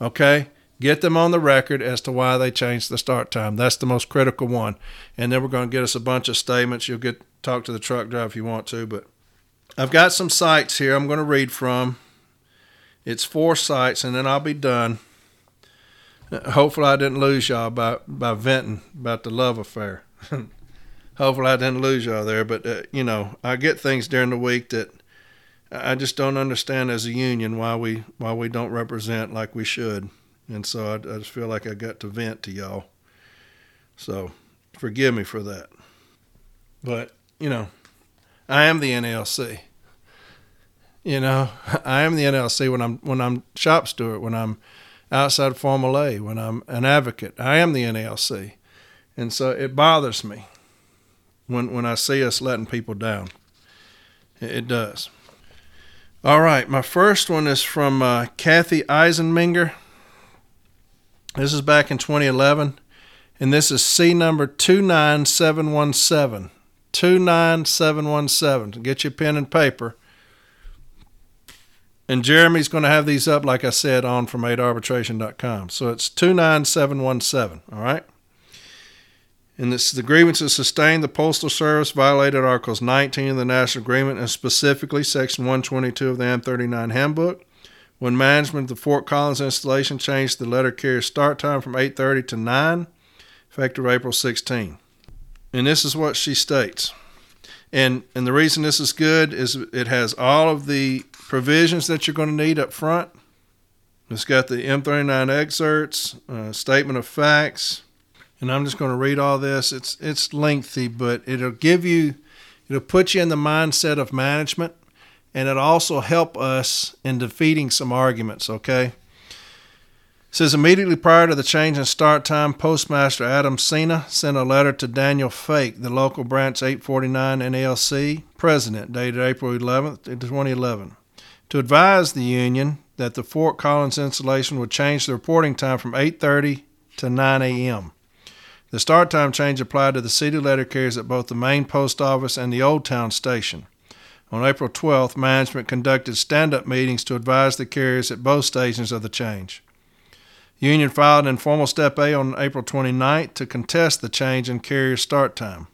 Okay? Get them on the record as to why they changed the start time. That's the most critical one. And then we're going to get us a bunch of statements. You'll get talk to the truck driver if you want to, but I've got some cites here I'm going to read from. It's four cites and then I'll be done. Hopefully, I didn't lose y'all by by venting about the love affair. Hopefully, I didn't lose y'all there. But uh, you know, I get things during the week that I just don't understand as a union why we why we don't represent like we should, and so I, I just feel like I got to vent to y'all. So, forgive me for that. But you know, I am the NALC. You know, I am the NALC when I'm when I'm shop steward when I'm outside Formula A, when I'm an advocate. I am the NALC. And so it bothers me when, when I see us letting people down. It, does. All right, my first one is from uh, Kathy Eisenminger. This is back in 2011, and this is C number 29717. 29717. Get your pen and paper. And Jeremy's going to have these up, like I said, on from 8arbitration.com. So it's 29717, all right? And this, the grievances sustained, the Postal Service violated Articles 19 of the National Agreement and specifically Section 122 of the M39 Handbook. When management of the Fort Collins installation changed the letter carrier start time from 8:30 to 9, effective April 16. And this is what she states. And and the reason this is good is it has all of the provisions that you're going to need up front. It's got the M39 excerpts, uh, statement of facts, and I'm just going to read all this. It's it's lengthy, but it'll give you it'll put you in the mindset of management and it'll also help us in defeating some arguments, okay? It says immediately prior to the change in start time, Postmaster Adam Cena sent a letter to Daniel Fake, the local branch 849 NALC president, dated April 11th, 2011, to advise the union that the Fort Collins installation would change the reporting time from 8:30 to 9 a.m. The start time change applied to the city letter carriers at both the main post office and the Old Town station. On April 12th, management conducted stand up meetings to advise the carriers at both stations of the change. Union filed an informal Step A on April 29th to contest the change in carrier start time.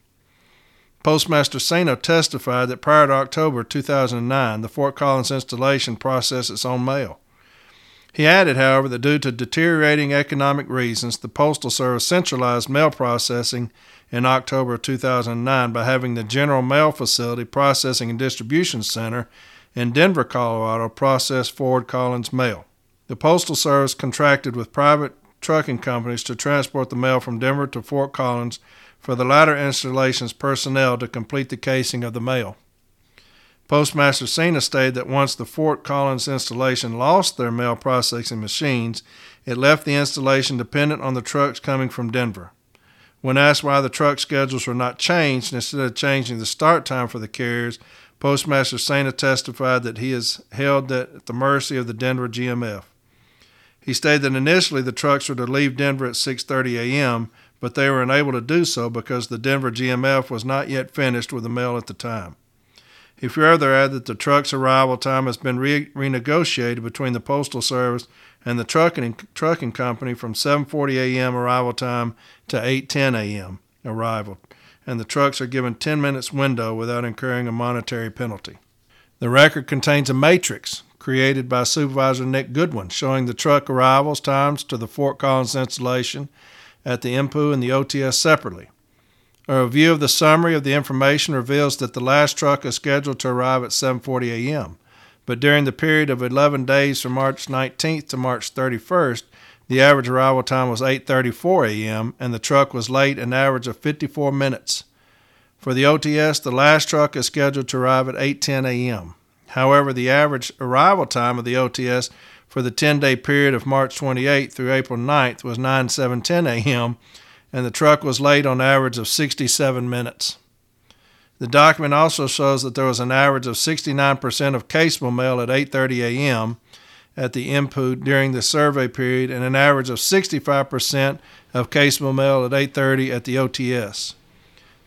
Postmaster Sano testified that prior to October 2009, the Fort Collins installation processed its own mail. He added, however, that due to deteriorating economic reasons, the Postal Service centralized mail processing in October 2009 by having the General Mail Facility Processing and Distribution Center in Denver, Colorado, process Fort Collins mail. The Postal Service contracted with private trucking companies to transport the mail from Denver to Fort Collins for the latter installation's personnel to complete the casing of the mail. Postmaster Cena stated that once the Fort Collins installation lost their mail processing machines, it left the installation dependent on the trucks coming from Denver. When asked why the truck schedules were not changed instead of changing the start time for the carriers, Postmaster Cena testified that he is held at the mercy of the Denver GMF. He stated that initially the trucks were to leave Denver at 6:30 a.m., but they were unable to do so because the Denver GMF was not yet finished with the mail at the time. He further added that the truck's arrival time has been re- renegotiated between the Postal Service and the trucking, trucking company from 7:40 a.m. arrival time to 8:10 a.m. arrival, and the trucks are given 10 minutes window without incurring a monetary penalty. The record contains a matrix created by Supervisor Nick Goodwin showing the truck arrivals times to the Fort Collins installation at the MPO and the OTS separately. A review of the summary of the information reveals that the last truck is scheduled to arrive at 7:40 a.m. But during the period of 11 days from March 19th to March 31st, the average arrival time was 8:34 a.m. and the truck was late an average of 54 minutes. For the OTS, the last truck is scheduled to arrive at 8:10 a.m. However, the average arrival time of the OTS for the 10-day period of March 28th through April 9th was 9:7:10 a.m and the truck was late on average of 67 minutes. The document also shows that there was an average of 69% of caseable mail at 8:30 a.m. at the IMPU during the survey period and an average of 65% of caseable mail at 8:30 at the OTS.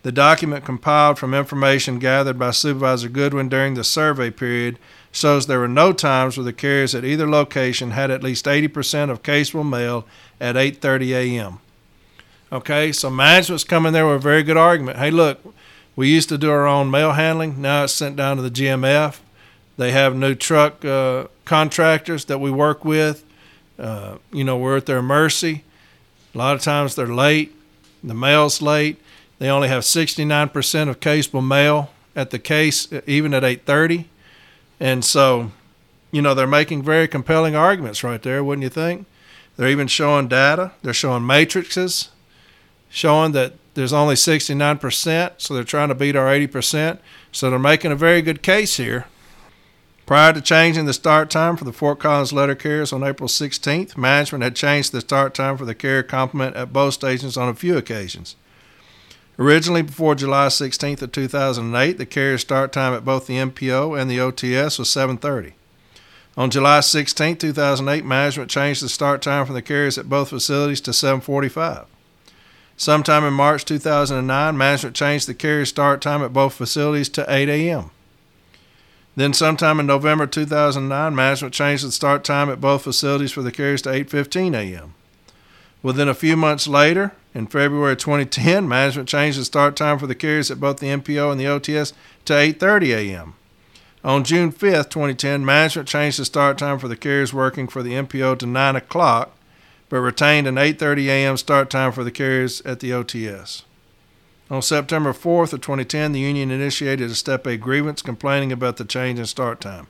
The document compiled from information gathered by Supervisor Goodwin during the survey period shows there were no times where the carriers at either location had at least 80% of caseable mail at 8:30 a.m. Okay, so management's coming there with a very good argument. Hey, look, we used to do our own mail handling. Now it's sent down to the GMF. They have new truck uh, contractors that we work with. Uh, you know, we're at their mercy. A lot of times they're late. The mail's late. They only have 69% of caseable mail at the case, even at 8:30, and so, you know, they're making very compelling arguments right there, wouldn't you think? They're even showing data. They're showing matrices showing that there's only 69%, so they're trying to beat our 80%. So they're making a very good case here. Prior to changing the start time for the Fort Collins letter carriers on April 16th, management had changed the start time for the carrier complement at both stations on a few occasions. Originally, before July 16th of 2008, the carrier start time at both the MPO and the OTS was 7:30. On July 16, 2008, management changed the start time for the carriers at both facilities to 7:45. Sometime in March 2009, management changed the carrier start time at both facilities to 8 a.m. Then, sometime in November 2009, management changed the start time at both facilities for the carriers to 8:15 a.m. Within a few months later, in February 2010, management changed the start time for the carriers at both the MPO and the OTS to 8:30 a.m. On June 5, 2010, management changed the start time for the carriers working for the MPO to 9 o'clock, but retained an 8:30 a.m. start time for the carriers at the OTS. On September 4th of 2010, the union initiated a Step A grievance complaining about the change in start time.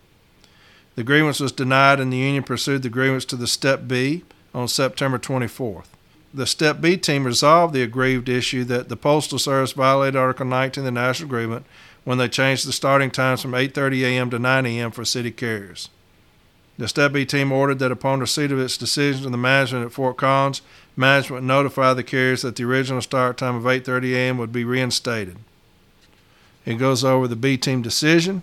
The grievance was denied, and the union pursued the grievance to the Step B on September 24th. The Step B team resolved the aggrieved issue that the Postal Service violated Article 19 of the National Agreement when they changed the starting times from 8:30 a.m. to 9 a.m. for city carriers. The Step B team ordered that upon receipt of its decision to the management at Fort Collins, management notify the carriers that the original start time of 8:30 a.m. would be reinstated. It goes over the B team decision.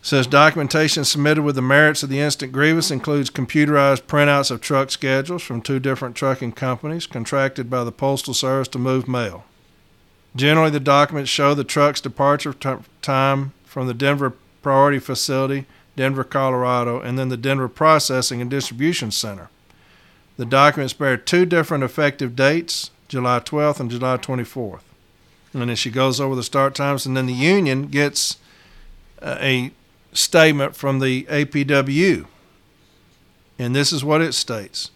Says documentation submitted with the merits of the instant grievance includes computerized printouts of truck schedules from two different trucking companies contracted by the Postal Service to move mail. Generally, the documents show the truck's departure t- time from the Denver Priority Facility, Denver, Colorado, and then the Denver Processing and Distribution Center. The documents bear two different effective dates, July 12th and July 24th. And then she goes over the start times, and then the union gets uh, a statement from the APW. And this is what it states.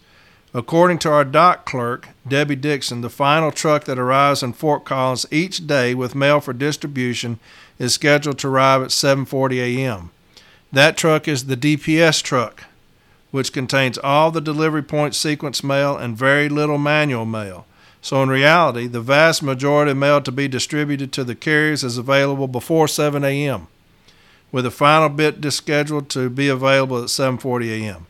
According to our dock clerk, Debbie Dixon, the final truck that arrives in Fort Collins each day with mail for distribution is scheduled to arrive at 7:40 a.m. That truck is the DPS truck, which contains all the delivery point sequence mail and very little manual mail. So in reality, the vast majority of mail to be distributed to the carriers is available before 7 a.m., with the final bit scheduled to be available at 7:40 a.m.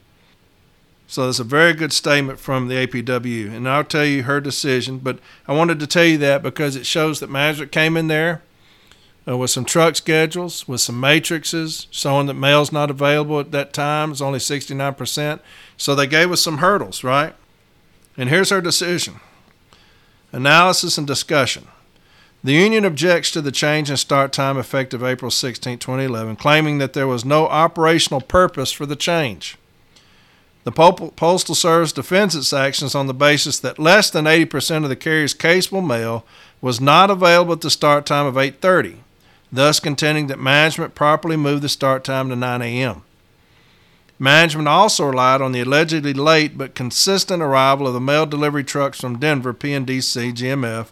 So that's a very good statement from the APW, and I'll tell you her decision. But I wanted to tell you that because it shows that management came in there uh, with some truck schedules, with some matrices showing that mail's not available at that time. It's only 69%. So they gave us some hurdles, right? And here's her decision analysis and discussion. The union objects to the change in start time effective April 16, 2011, claiming that there was no operational purpose for the change. The Postal Service defends its actions on the basis that less than 80% of the carrier's caseable mail was not available at the start time of 8:30, thus contending that management properly moved the start time to 9 a.m. Management also relied on the allegedly late but consistent arrival of the mail delivery trucks from Denver PNDC GMF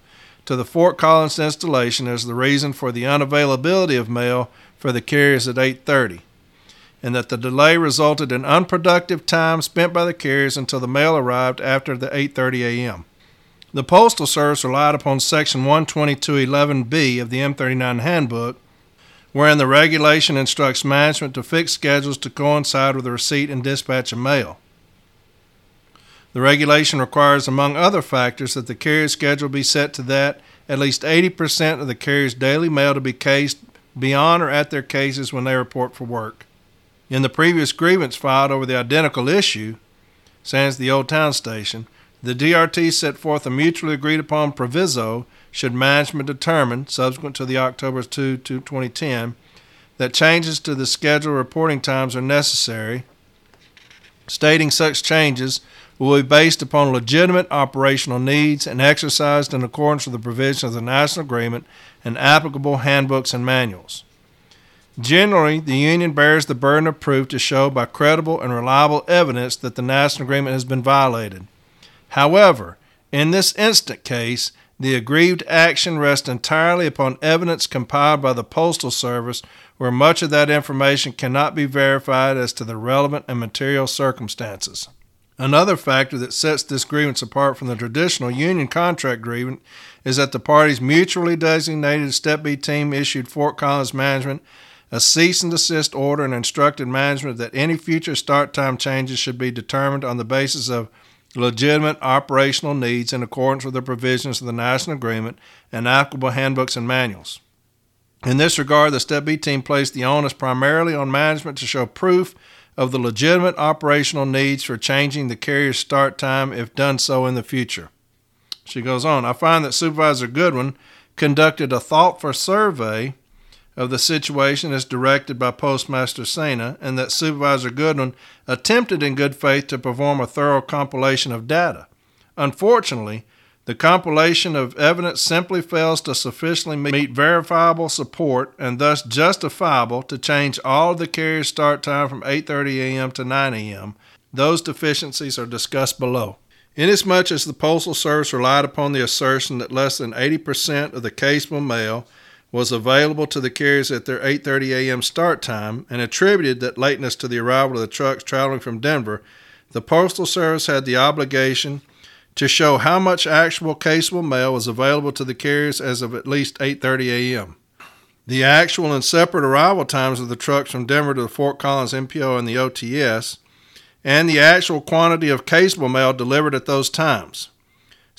to the Fort Collins installation as the reason for the unavailability of mail for the carriers at 8:30 and that the delay resulted in unproductive time spent by the carriers until the mail arrived after the 8:30 a.m. The Postal Service relied upon Section 122.11b of the M39 Handbook, wherein the regulation instructs management to fix schedules to coincide with the receipt and dispatch of mail. The regulation requires, among other factors, that the carrier schedule be set to that at least 80% of the carrier's daily mail to be cased beyond or at their cases when they report for work. In the previous grievance filed over the identical issue, sans the Old Town Station, the DRT set forth a mutually agreed upon proviso should management determine, subsequent to the October 2, 2010, that changes to the schedule reporting times are necessary, stating such changes will be based upon legitimate operational needs and exercised in accordance with the provisions of the National Agreement and applicable handbooks and manuals. Generally, the union bears the burden of proof to show by credible and reliable evidence that the national agreement has been violated. However, in this instant case, the aggrieved action rests entirely upon evidence compiled by the Postal Service, where much of that information cannot be verified as to the relevant and material circumstances. Another factor that sets this grievance apart from the traditional union contract grievance is that the parties mutually designated Step B team issued Fort Collins management a cease and desist order and instructed management that any future start time changes should be determined on the basis of legitimate operational needs in accordance with the provisions of the National Agreement and applicable handbooks and manuals. In this regard, the Step B team placed the onus primarily on management to show proof of the legitimate operational needs for changing the carrier's start time if done so in the future. She goes on, I find that Supervisor Goodwin conducted a thoughtful survey of the situation as directed by Postmaster Sena, and that Supervisor Goodwin attempted in good faith to perform a thorough compilation of data. Unfortunately, the compilation of evidence simply fails to sufficiently meet verifiable support and thus justifiable to change all of the carrier's start time from 8:30 a.m. to 9 a.m. Those deficiencies are discussed below. Inasmuch as the Postal Service relied upon the assertion that less than 80% of the caseable mail was available to the carriers at their 8:30 a.m. start time and attributed that lateness to the arrival of the trucks traveling from Denver, the Postal Service had the obligation to show how much actual caseable mail was available to the carriers as of at least 8:30 a.m. The actual and separate arrival times of the trucks from Denver to the Fort Collins MPO and the OTS, and the actual quantity of caseable mail delivered at those times.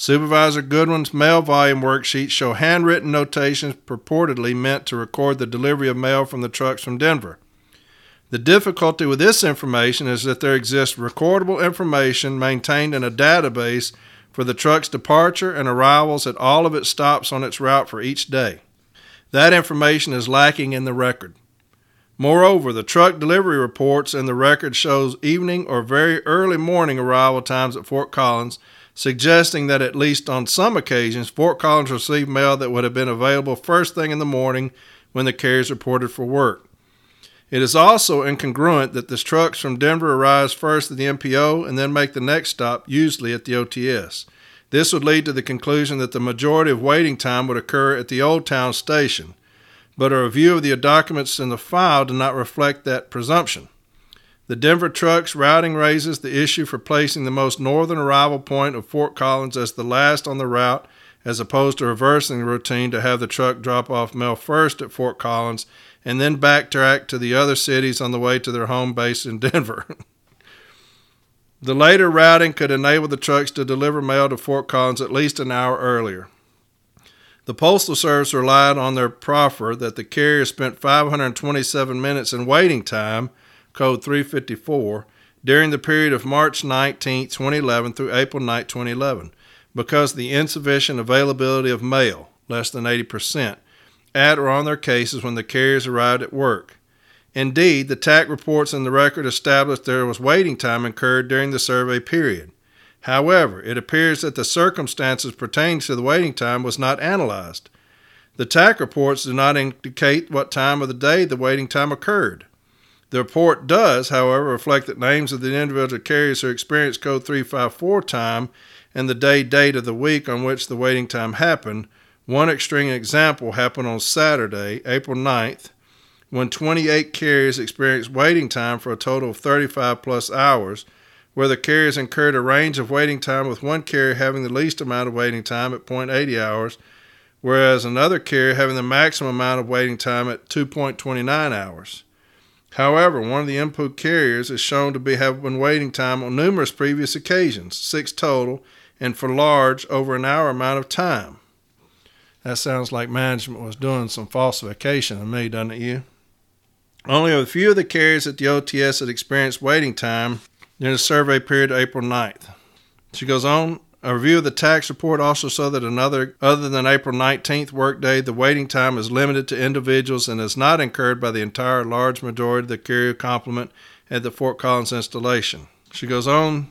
Supervisor Goodwin's mail volume worksheets show handwritten notations purportedly meant to record the delivery of mail from the trucks from Denver. The difficulty with this information is that there exists recordable information maintained in a database for the truck's departure and arrivals at all of its stops on its route for each day. That information is lacking in the record. Moreover, the truck delivery reports and the record shows evening or very early morning arrival times at Fort Collins, suggesting that at least on some occasions Fort Collins received mail that would have been available first thing in the morning when the carriers reported for work. It is also incongruent that the trucks from Denver arrive first at the MPO and then make the next stop, usually at the OTS. This would lead to the conclusion that the majority of waiting time would occur at the Old Town station, but a review of the documents in the file do not reflect that presumption. The Denver trucks routing raises the issue for placing the most northern arrival point of Fort Collins as the last on the route, as opposed to reversing the routine to have the truck drop off mail first at Fort Collins and then backtrack to the other cities on the way to their home base in Denver. the later routing could enable the trucks to deliver mail to Fort Collins at least an hour earlier. The Postal Service relied on their proffer that the carrier spent 527 minutes in waiting time, code 354, during the period of March 19, 2011 through April 9, 2011, because the insufficient availability of mail, less than 80%, at or on their cases when the carriers arrived at work. Indeed, the TAC reports in the record established there was waiting time incurred during the survey period. However, it appears that the circumstances pertaining to the waiting time was not analyzed. The TAC reports do not indicate what time of the day the waiting time occurred. The report does, however, reflect that names of the individual carriers who experienced code 354 time and the day date of the week on which the waiting time happened one extreme example happened on Saturday, April 9th, when 28 carriers experienced waiting time for a total of 35 plus hours, where the carriers incurred a range of waiting time with one carrier having the least amount of waiting time at 0.80 hours, whereas another carrier having the maximum amount of waiting time at 2.29 hours. However, one of the input carriers is shown to be have been waiting time on numerous previous occasions, six total, and for large over an hour amount of time. That sounds like management was doing some falsification to me, doesn't it, you? Only a few of the carriers at the OTS had experienced waiting time during the survey period April 9th. She goes on, a review of the TAC report also saw that another other than April 19th workday, the waiting time is limited to individuals and is not incurred by the entire large majority of the carrier complement at the Fort Collins installation. She goes on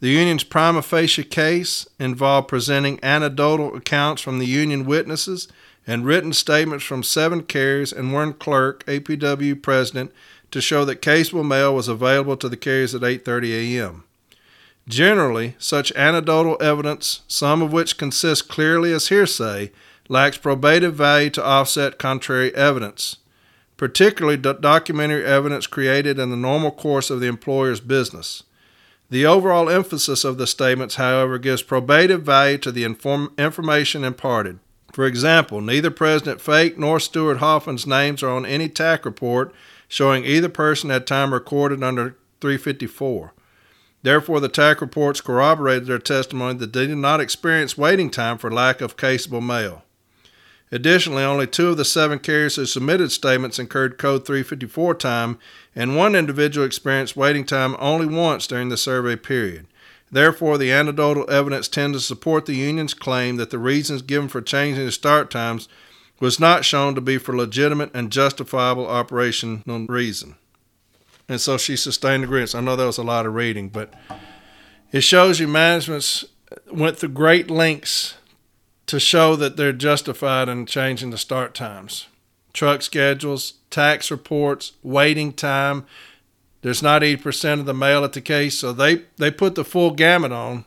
the union's prima facie case involved presenting anecdotal accounts from the union witnesses and written statements from seven carriers and one clerk, APW president, to show that caseable mail was available to the carriers at 8:30 a.m. Generally, such anecdotal evidence, some of which consists clearly as hearsay, lacks probative value to offset contrary evidence, particularly documentary evidence created in the normal course of the employer's business. The overall emphasis of the statements, however, gives probative value to the inform- information imparted. For example, neither President Fake nor Stuart Hoffman's names are on any TAC report showing either person had time recorded under 354. Therefore, the TAC reports corroborated their testimony that they did not experience waiting time for lack of caseable mail. Additionally, only two of the seven carriers who submitted statements incurred Code 354 time, and one individual experienced waiting time only once during the survey period. Therefore, the anecdotal evidence tends to support the union's claim that the reasons given for changing the start times was not shown to be for legitimate and justifiable operational reason. And so she sustained the agreement. I know that was a lot of reading, but it shows you management's went through great lengths to show that they're justified in changing the start times. Truck schedules, TAC reports, waiting time. There's not 80% of the mail at the case, so they, they put the full gamut on.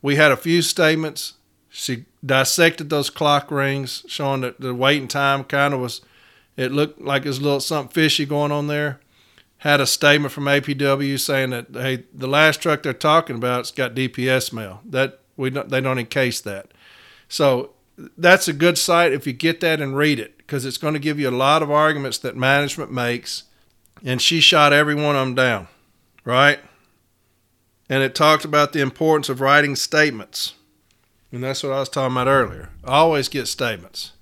We had a few statements. She dissected those clock rings, showing that the waiting time kind of was, it looked like there's a little something fishy going on there. Had a statement from APW saying that, hey, the last truck they're talking about's got DPS mail. That we don't, they don't encase that. So that's a good cite if you get that and read it because it's going to give you a lot of arguments that management makes. And she shot every one of them down, right? And it talked about the importance of writing statements. And that's what I was talking about earlier. always get statements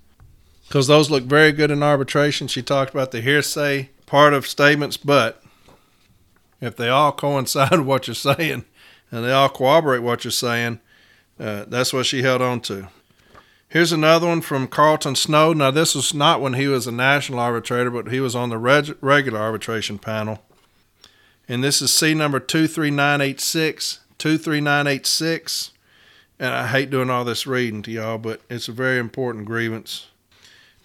because those look very good in arbitration. She talked about the hearsay part of statements, but if they all coincide with what you're saying and they all corroborate what you're saying, uh, that's what she held on to. Here's another one from Carlton Snow. Now, this was not when he was a national arbitrator, but he was on the reg- regular arbitration panel. And this is C number 23986. 23986. And I hate doing all this reading to y'all, but it's a very important grievance.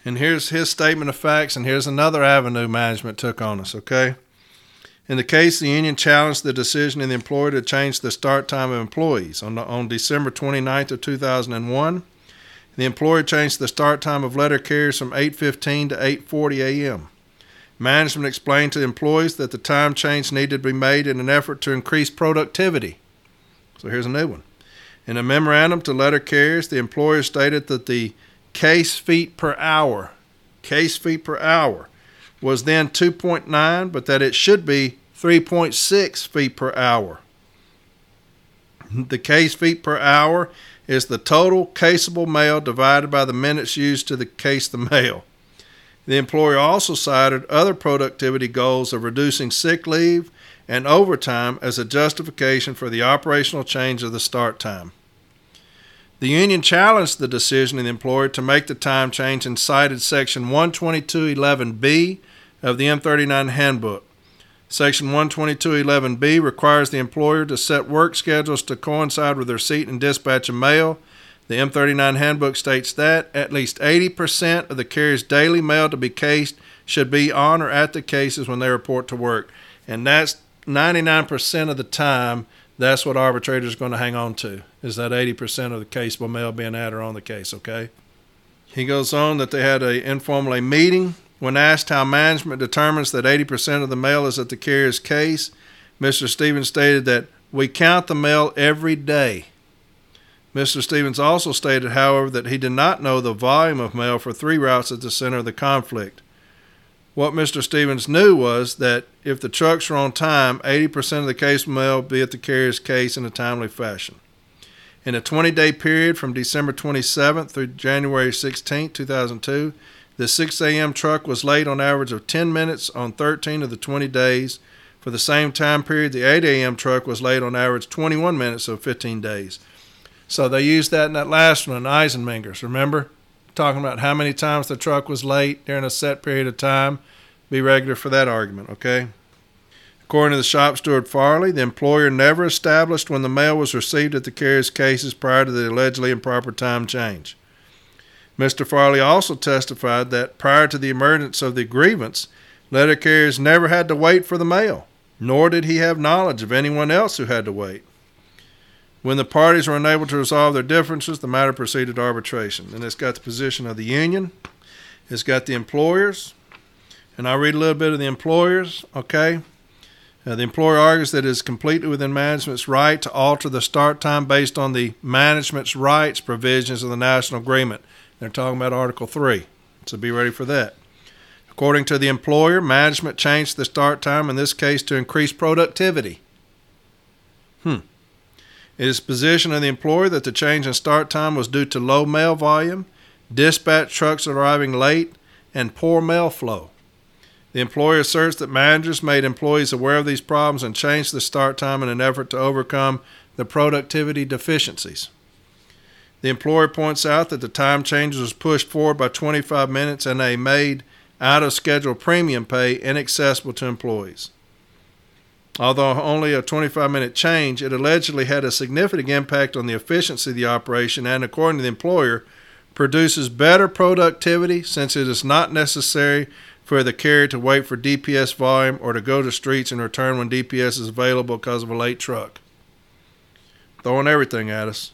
And here's his statement of facts, and here's another avenue management took on us, okay? In the case, the union challenged the decision of the employer to change the start time of employees. On, on December 29th of 2001, the employer changed the start time of letter carriers from 8:15 to 8:40 a.m. Management explained to employees that the time change needed to be made in an effort to increase productivity. So here's a new one. In a memorandum to letter carriers, the employer stated that the case feet per hour, case feet per hour, was then 2.9, but that it should be 3.6 feet per hour. The case feet per hour is the total caseable mail divided by the minutes used to the case the mail. The employer also cited other productivity goals of reducing sick leave and overtime as a justification for the operational change of the start time. The union challenged the decision of the employer to make the time change and cited Section 122.11b of the M39 Handbook. Section 122.11b requires the employer to set work schedules to coincide with their receipt and dispatch of mail. The M39 handbook states that at least 80% of the carrier's daily mail to be cased should be on or at the cases when they report to work. And that's 99% of the time, that's what arbitrators are going to hang on to, is that 80% of the caseable mail being at or on the case, okay? He goes on that they had a informal meeting when asked how management determines that 80% of the mail is at the carrier's case, Mr. Stevens stated that we count the mail every day. Mr. Stevens also stated, however, that he did not know the volume of mail for three routes at the center of the conflict. What Mr. Stevens knew was that if the trucks were on time, 80% of the case mail would be at the carrier's case in a timely fashion. In a 20 day period from December 27th through January 16, 2002, the 6 a.m. truck was late on average of 10 minutes on 13 of the 20 days. For the same time period, the 8 a.m. truck was late on average 21 minutes of 15 days. So they used that in that last one, in Eisenmingers. Remember? Talking about how many times the truck was late during a set period of time. Be regular for that argument, okay? According to the shop steward Farley, the employer never established when the mail was received at the carrier's cases prior to the allegedly improper time change. Mr. Farley also testified that prior to the emergence of the grievance, letter carriers never had to wait for the mail, nor did he have knowledge of anyone else who had to wait. When the parties were unable to resolve their differences, the matter proceeded to arbitration. And it's got the position of the union, it's got the employers, and I'll read a little bit of the employers, okay? Uh, the employer argues that it is completely within management's right to alter the start time based on the management's rights provisions of the national agreement. They're talking about Article 3, so be ready for that. According to the employer, management changed the start time in this case to increase productivity. Hmm. It is position of the employer that the change in start time was due to low mail volume, dispatch trucks arriving late, and poor mail flow. The employer asserts that managers made employees aware of these problems and changed the start time in an effort to overcome the productivity deficiencies. The employer points out that the time change was pushed forward by 25 minutes and they made out of schedule premium pay inaccessible to employees. Although only a 25 minute change, it allegedly had a significant impact on the efficiency of the operation and, according to the employer, produces better productivity since it is not necessary for the carrier to wait for DPS volume or to go to streets and return when DPS is available because of a late truck. Throwing everything at us.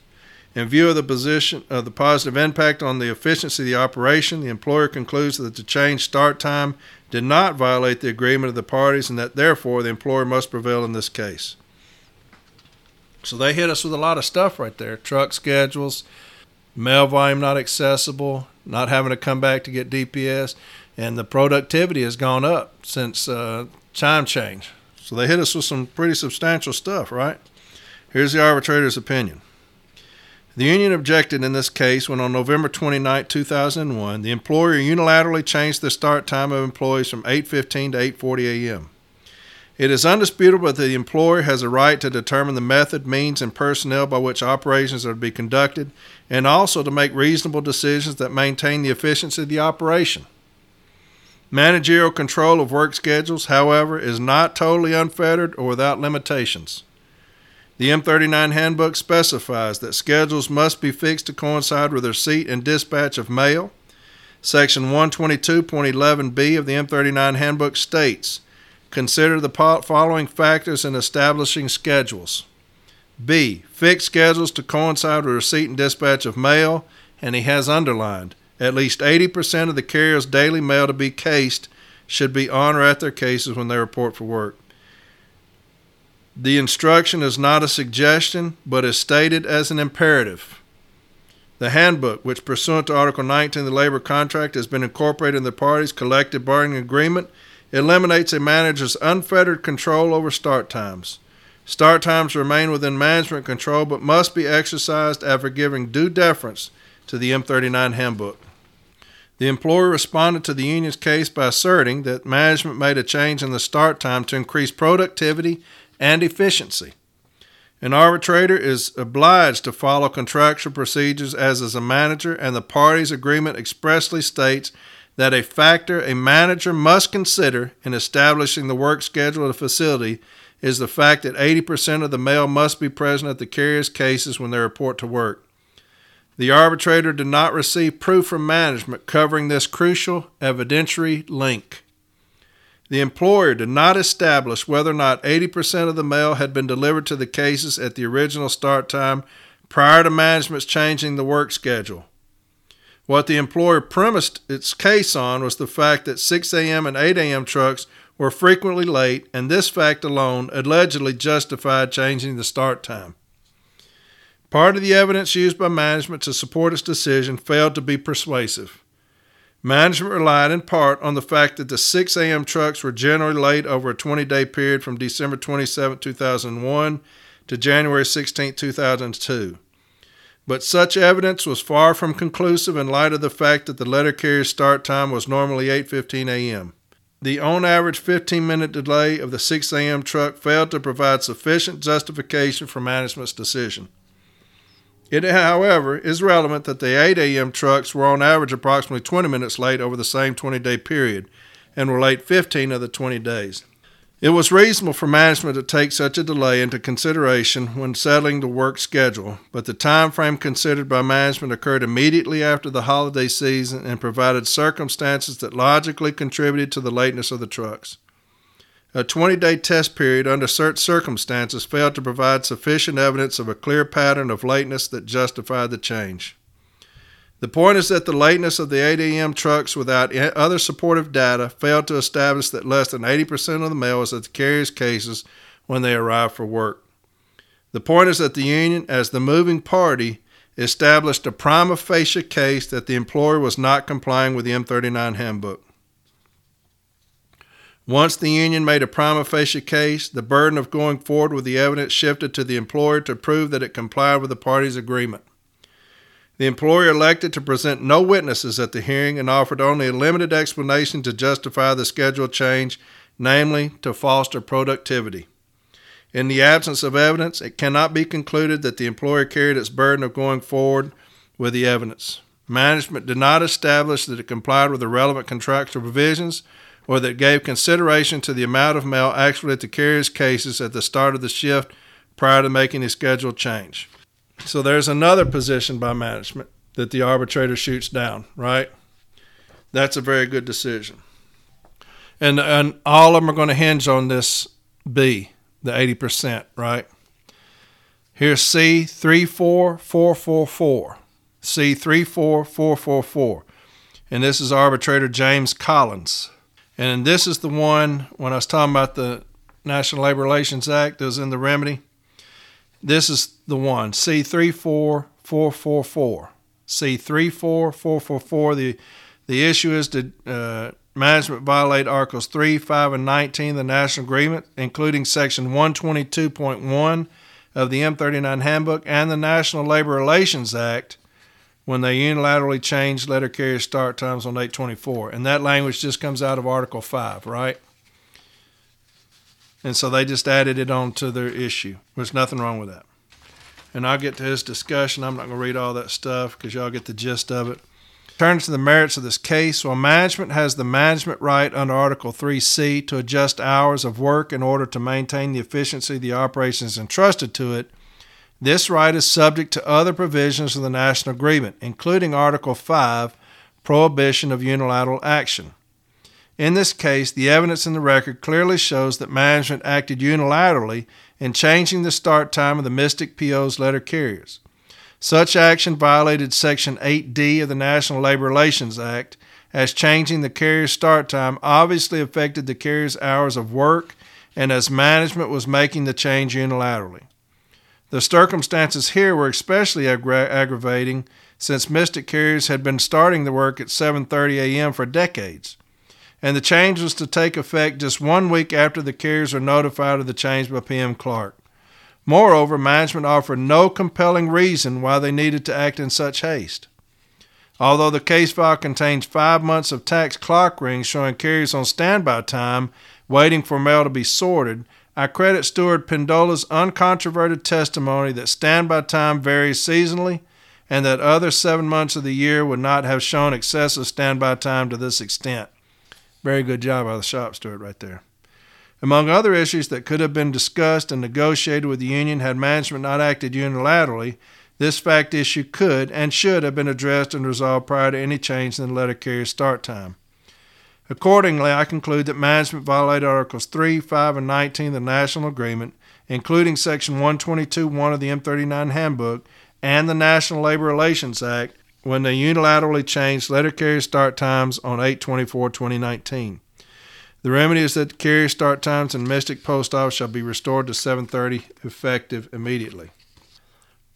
In view of the position of the positive impact on the efficiency of the operation, the employer concludes that the change start time did not violate the agreement of the parties and that therefore the employer must prevail in this case. So they hit us with a lot of stuff right there truck schedules, mail volume not accessible, not having to come back to get DPS, and the productivity has gone up since uh, time change. So they hit us with some pretty substantial stuff, right? Here's the arbitrator's opinion. The union objected in this case when on November 29, 2001, the employer unilaterally changed the start time of employees from 8:15 to 8:40 a.m. It is undisputable that the employer has a right to determine the method, means, and personnel by which operations are to be conducted, and also to make reasonable decisions that maintain the efficiency of the operation. Managerial control of work schedules, however, is not totally unfettered or without limitations. The M39 handbook specifies that schedules must be fixed to coincide with receipt and dispatch of mail. Section 122.11b of the M39 handbook states Consider the following factors in establishing schedules. B. Fix schedules to coincide with receipt and dispatch of mail, and he has underlined at least 80% of the carrier's daily mail to be cased should be on or at their cases when they report for work. The instruction is not a suggestion, but is stated as an imperative. The handbook, which pursuant to Article 19 of the labor contract has been incorporated in the parties' collective bargaining agreement, eliminates a manager's unfettered control over start times. Start times remain within management control but must be exercised after giving due deference to the M39 handbook. The employer responded to the union's case by asserting that management made a change in the start time to increase productivity and efficiency. An arbitrator is obliged to follow contractual procedures as is a manager, and the parties' agreement expressly states that a factor a manager must consider in establishing the work schedule of the facility is the fact that 80% of the mail must be present at the carrier's cases when they report to work. The arbitrator did not receive proof from management covering this crucial evidentiary link. The employer did not establish whether or not 80% of the mail had been delivered to the cases at the original start time prior to management's changing the work schedule. What the employer premised its case on was the fact that 6 a.m. and 8 a.m. trucks were frequently late, and this fact alone allegedly justified changing the start time. Part of the evidence used by management to support its decision failed to be persuasive. Management relied in part on the fact that the 6 a.m. trucks were generally late over a 20 day period from December 27, 2001 to January 16, 2002. But such evidence was far from conclusive in light of the fact that the letter carrier's start time was normally 8:15 a.m. The on average 15 minute delay of the 6 a.m. truck failed to provide sufficient justification for management's decision. It, however, is relevant that the 8 a.m. trucks were on average approximately 20 minutes late over the same 20 day period and were late 15 of the 20 days. It was reasonable for management to take such a delay into consideration when settling the work schedule, but the time frame considered by management occurred immediately after the holiday season and provided circumstances that logically contributed to the lateness of the trucks. A 20 day test period under certain circumstances failed to provide sufficient evidence of a clear pattern of lateness that justified the change. The point is that the lateness of the 8 a.m. trucks without other supportive data failed to establish that less than 80% of the mail was at the carrier's cases when they arrived for work. The point is that the union, as the moving party, established a prima facie case that the employer was not complying with the M39 handbook. Once the union made a prima facie case, the burden of going forward with the evidence shifted to the employer to prove that it complied with the parties' agreement. The employer elected to present no witnesses at the hearing and offered only a limited explanation to justify the schedule change, namely to foster productivity. In the absence of evidence, it cannot be concluded that the employer carried its burden of going forward with the evidence. Management did not establish that it complied with the relevant contractual provisions or that gave consideration to the amount of mail actually at the carrier's cases at the start of the shift prior to making a schedule change. So there's another position by management that the arbitrator shoots down, right? That's a very good decision. And, and all of them are going to hinge on this B, the 80%, right? Here's C34444. C34444. And this is arbitrator James Collins. And this is the one, when I was talking about the National Labor Relations Act that was in the remedy, this is the one, C34444. C34444. The, the issue is did uh, management violate Articles 3, 5, and 19 of the National Agreement, including Section 122.1 of the M39 Handbook and the National Labor Relations Act when they unilaterally changed letter carrier start times on 824. And that language just comes out of Article 5, right? And so they just added it on to their issue. There's nothing wrong with that. And I'll get to his discussion. I'm not going to read all that stuff because y'all get the gist of it. Turn to the merits of this case. While management has the management right under Article 3C to adjust hours of work in order to maintain the efficiency of the operations entrusted to it, this right is subject to other provisions of the National Agreement, including Article 5, prohibition of unilateral action. In this case, the evidence in the record clearly shows that management acted unilaterally in changing the start time of the Mystic PO's letter carriers. Such action violated Section 8D of the National Labor Relations Act, as changing the carrier's start time obviously affected the carrier's hours of work and as management was making the change unilaterally. The circumstances here were especially aggra- aggravating since Mystic Carriers had been starting the work at 7:30 a.m. for decades, and the change was to take effect just one week after the carriers were notified of the change by PM Clark. Moreover, management offered no compelling reason why they needed to act in such haste. Although the case file contains five months of TACS clock rings showing carriers on standby time waiting for mail to be sorted, I credit Steward Pendola's uncontroverted testimony that standby time varies seasonally and that other seven months of the year would not have shown excessive standby time to this extent. Very good job by the shop steward right there. Among other issues that could have been discussed and negotiated with the union had management not acted unilaterally, this fact issue could and should have been addressed and resolved prior to any change in the letter carrier start time. Accordingly, I conclude that management violated Articles 3, 5, and 19 of the National Agreement, including Section 122.1 of the M39 Handbook and the National Labor Relations Act, when they unilaterally changed letter carrier start times on 8 24 2019. The remedy is that the carrier start times in Mystic Post Office shall be restored to 7:30, effective immediately.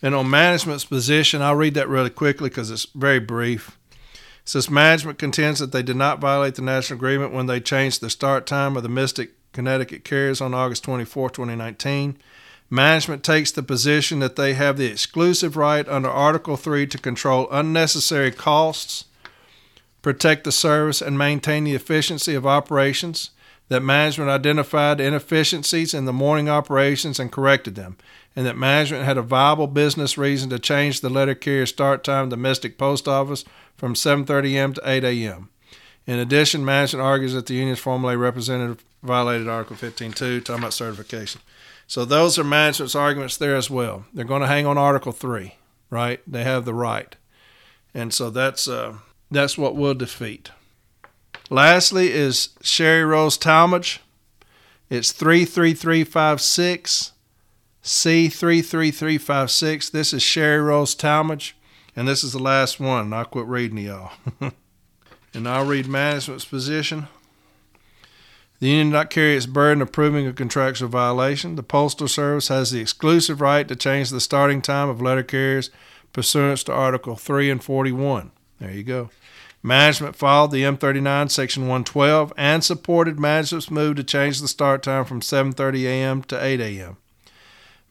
And on management's position, I'll read that really quickly because it's very brief. Says management contends that they did not violate the national agreement when they changed the start time of the Mystic Connecticut carriers on August 24, 2019. Management takes the position that they have the exclusive right under Article 3 to control unnecessary costs, protect the service, and maintain the efficiency of operations. That management identified inefficiencies in the morning operations and corrected them, and that management had a viable business reason to change the letter carrier start time the Mystic Post Office from 7:30 a.m. to 8 a.m. In addition, management argues that the union's Formal A representative violated Article 15.2, talking about certification. So those are management's arguments there as well. They're going to hang on Article 3, right? They have the right, and so that's uh, that's what we'll defeat. Lastly, is Sherry Rose Talmadge. It's 33356 C33356. This is Sherry Rose Talmadge. And this is the last one. I'll quit reading y'all. and I'll read management's position. The union does not carry its burden of proving a contractual violation. The Postal Service has the exclusive right to change the starting time of letter carriers pursuant to Article 3 and 41. There you go. Management followed the M39 Section 112 and supported management's move to change the start time from 7:30 a.m. to 8 a.m.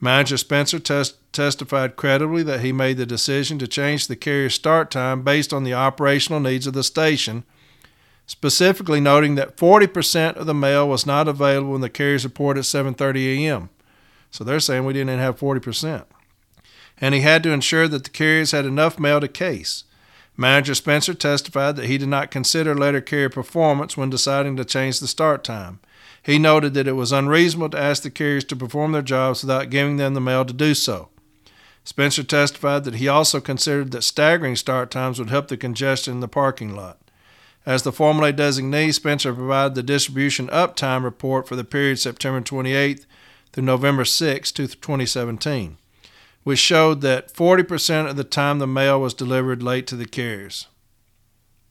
Manager Spencer test, testified credibly that he made the decision to change the carrier start time based on the operational needs of the station, specifically noting that 40% of the mail was not available when the carriers reported at 7:30 a.m. So they're saying we didn't have 40%. And he had to ensure that the carriers had enough mail to case. Manager Spencer testified that he did not consider letter carrier performance when deciding to change the start time. He noted that it was unreasonable to ask the carriers to perform their jobs without giving them the mail to do so. Spencer testified that he also considered that staggering start times would help the congestion in the parking lot. As the Formal A designee, Spencer provided the distribution uptime report for the period September 28th through November 6, 2017, which showed that 40% of the time the mail was delivered late to the carriers.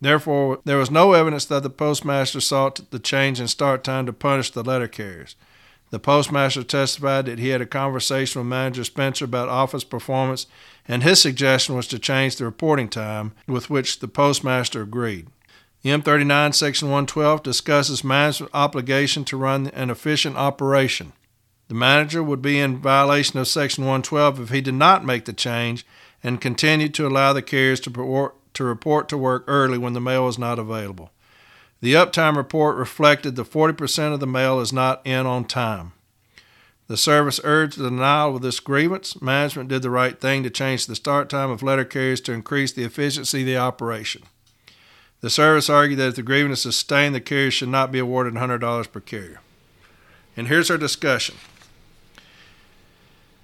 Therefore, there was no evidence that the postmaster sought the change in start time to punish the letter carriers. The postmaster testified that he had a conversation with manager Spencer about office performance, and his suggestion was to change the reporting time, with which the postmaster agreed. The M39 Section 112 discusses management's obligation to run an efficient operation. The manager would be in violation of Section 112 if he did not make the change and continued to allow the carriers to report, to report to work early when the mail was not available. The uptime report reflected that 40% of the mail is not in on time. The service urged the denial of this grievance. Management did the right thing to change the start time of letter carriers to increase the efficiency of the operation. The service argued that if the grievance is sustained, the carrier should not be awarded $100 per carrier. And here's our discussion.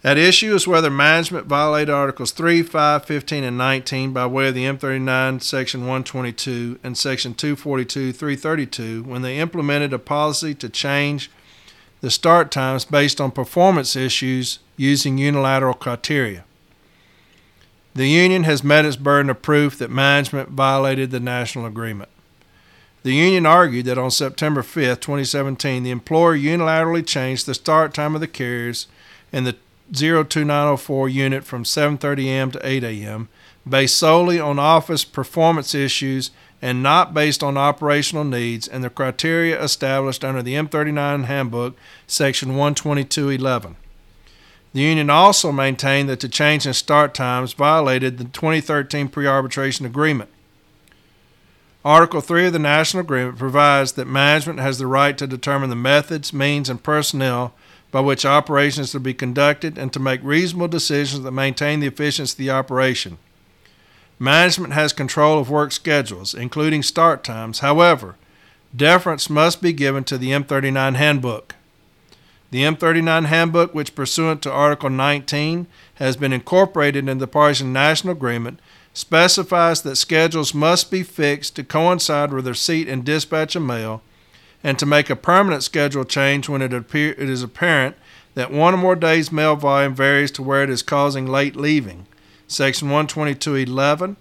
At issue is whether management violated Articles 3, 5, 15, and 19 by way of the M39 Section 122 and Section 242, 332 when they implemented a policy to change the start times based on performance issues using unilateral criteria. The union has met its burden of proof that management violated the national agreement. The union argued that on September 5, 2017, the employer unilaterally changed the start time of the carriers in the 02904 unit from 7:30 a.m. to 8 a.m. based solely on office performance issues and not based on operational needs and the criteria established under the M39 handbook section 12211. The union also maintained that the change in start times violated the 2013 pre-arbitration agreement. Article 3 of the National Agreement provides that management has the right to determine the methods, means, and personnel by which operations are to be conducted and to make reasonable decisions that maintain the efficiency of the operation. Management has control of work schedules, including start times. However, deference must be given to the M39 handbook. The M39 handbook, which pursuant to Article 19 has been incorporated in the Partisan National Agreement, specifies that schedules must be fixed to coincide with the receipt and dispatch of mail and to make a permanent schedule change when it, appear, it is apparent that one or more days' mail volume varies to where it is causing late leaving. Section 122.11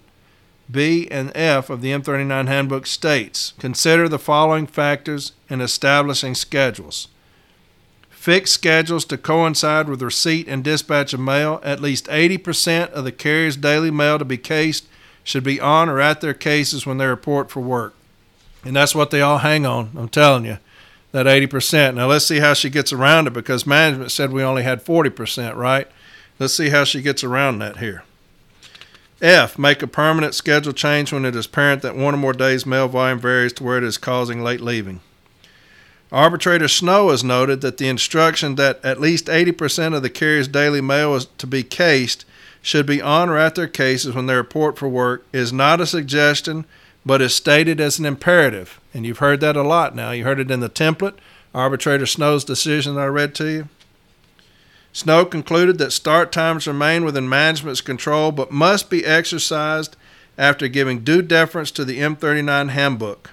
B and F of the M39 Handbook states Consider the following factors in establishing schedules. Fix schedules to coincide with receipt and dispatch of mail. At least 80% of the carrier's daily mail to be cased should be on or at their cases when they report for work. And that's what they all hang on. I'm telling you, that 80%. Now let's see how she gets around it because management said we only had 40%, right? Let's see how she gets around that here. F. Make a permanent schedule change when it is apparent that one or more days' mail volume varies to where it is causing late leaving. Arbitrator Snow has noted that the instruction that at least 80% of the carrier's daily mail is to be cased should be on or at their cases when they report for work is not a suggestion but is stated as an imperative. And you've heard that a lot now. You heard it in the template, Arbitrator Snow's decision that I read to you. Snow concluded that start times remain within management's control but must be exercised after giving due deference to the M39 handbook.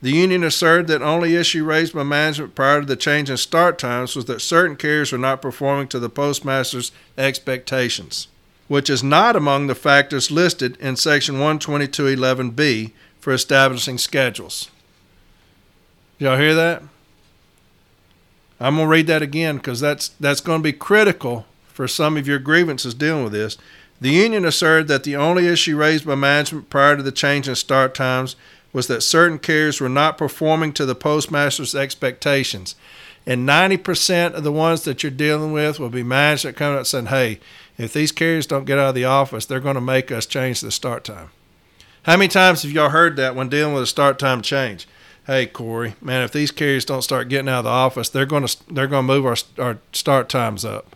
The union asserted that only issue raised by management prior to the change in start times was that certain carriers were not performing to the postmaster's expectations which is not among the factors listed in section 122.11b for establishing schedules. Y'all hear that? I'm going to read that again because that's, that's going to be critical for some of your grievances dealing with this. The union asserted that the only issue raised by management prior to the change in start times was that certain carriers were not performing to the postmaster's expectations. And 90% of the ones that you're dealing with will be management coming up and saying, hey, if these carriers don't get out of the office, they're going to make us change the start time. How many times have y'all heard that when dealing with a start time change? Hey Corey, man, if these carriers don't start getting out of the office, they're going to they're going to move our our start times up.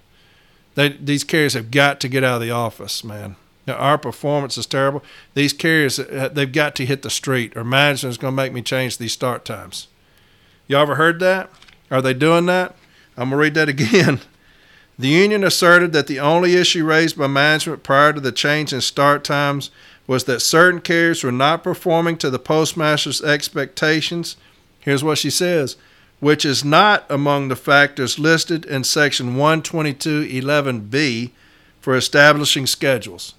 They, these carriers have got to get out of the office, man. Now, our performance is terrible. These carriers, uh, they've got to hit the street, or management is going to make me change these start times. Y'all ever heard that? Are they doing that? I'm going to read that again. The union asserted that the only issue raised by management prior to the change in start times was that certain carriers were not performing to the postmaster's expectations. Here's what she says which is not among the factors listed in section 122.11b for establishing schedules.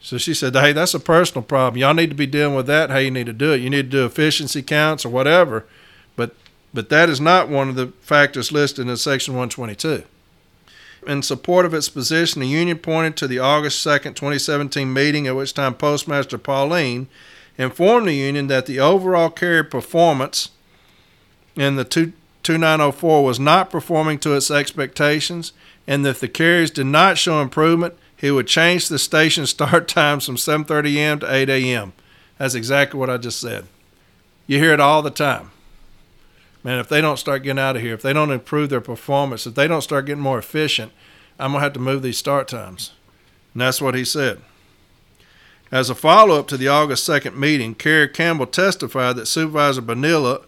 So she said, Hey, that's a personal problem. Y'all need to be dealing with that, how you need to do it. You need to do efficiency counts or whatever. But but that is not one of the factors listed in section 122. In support of its position, the union pointed to the August 2, 2017 meeting at which time Postmaster Pauline informed the union that the overall carrier performance in the 2904 was not performing to its expectations, and that if the carriers did not show improvement, he would change the station start times from 7:30 a.m. to 8 a.m. That's exactly what I just said. You hear it all the time man, if they don't start getting out of here, if they don't improve their performance, if they don't start getting more efficient, I'm going to have to move these start times. And that's what he said. As a follow up to the August 2nd meeting, Kerry Campbell testified that Supervisor Bonilla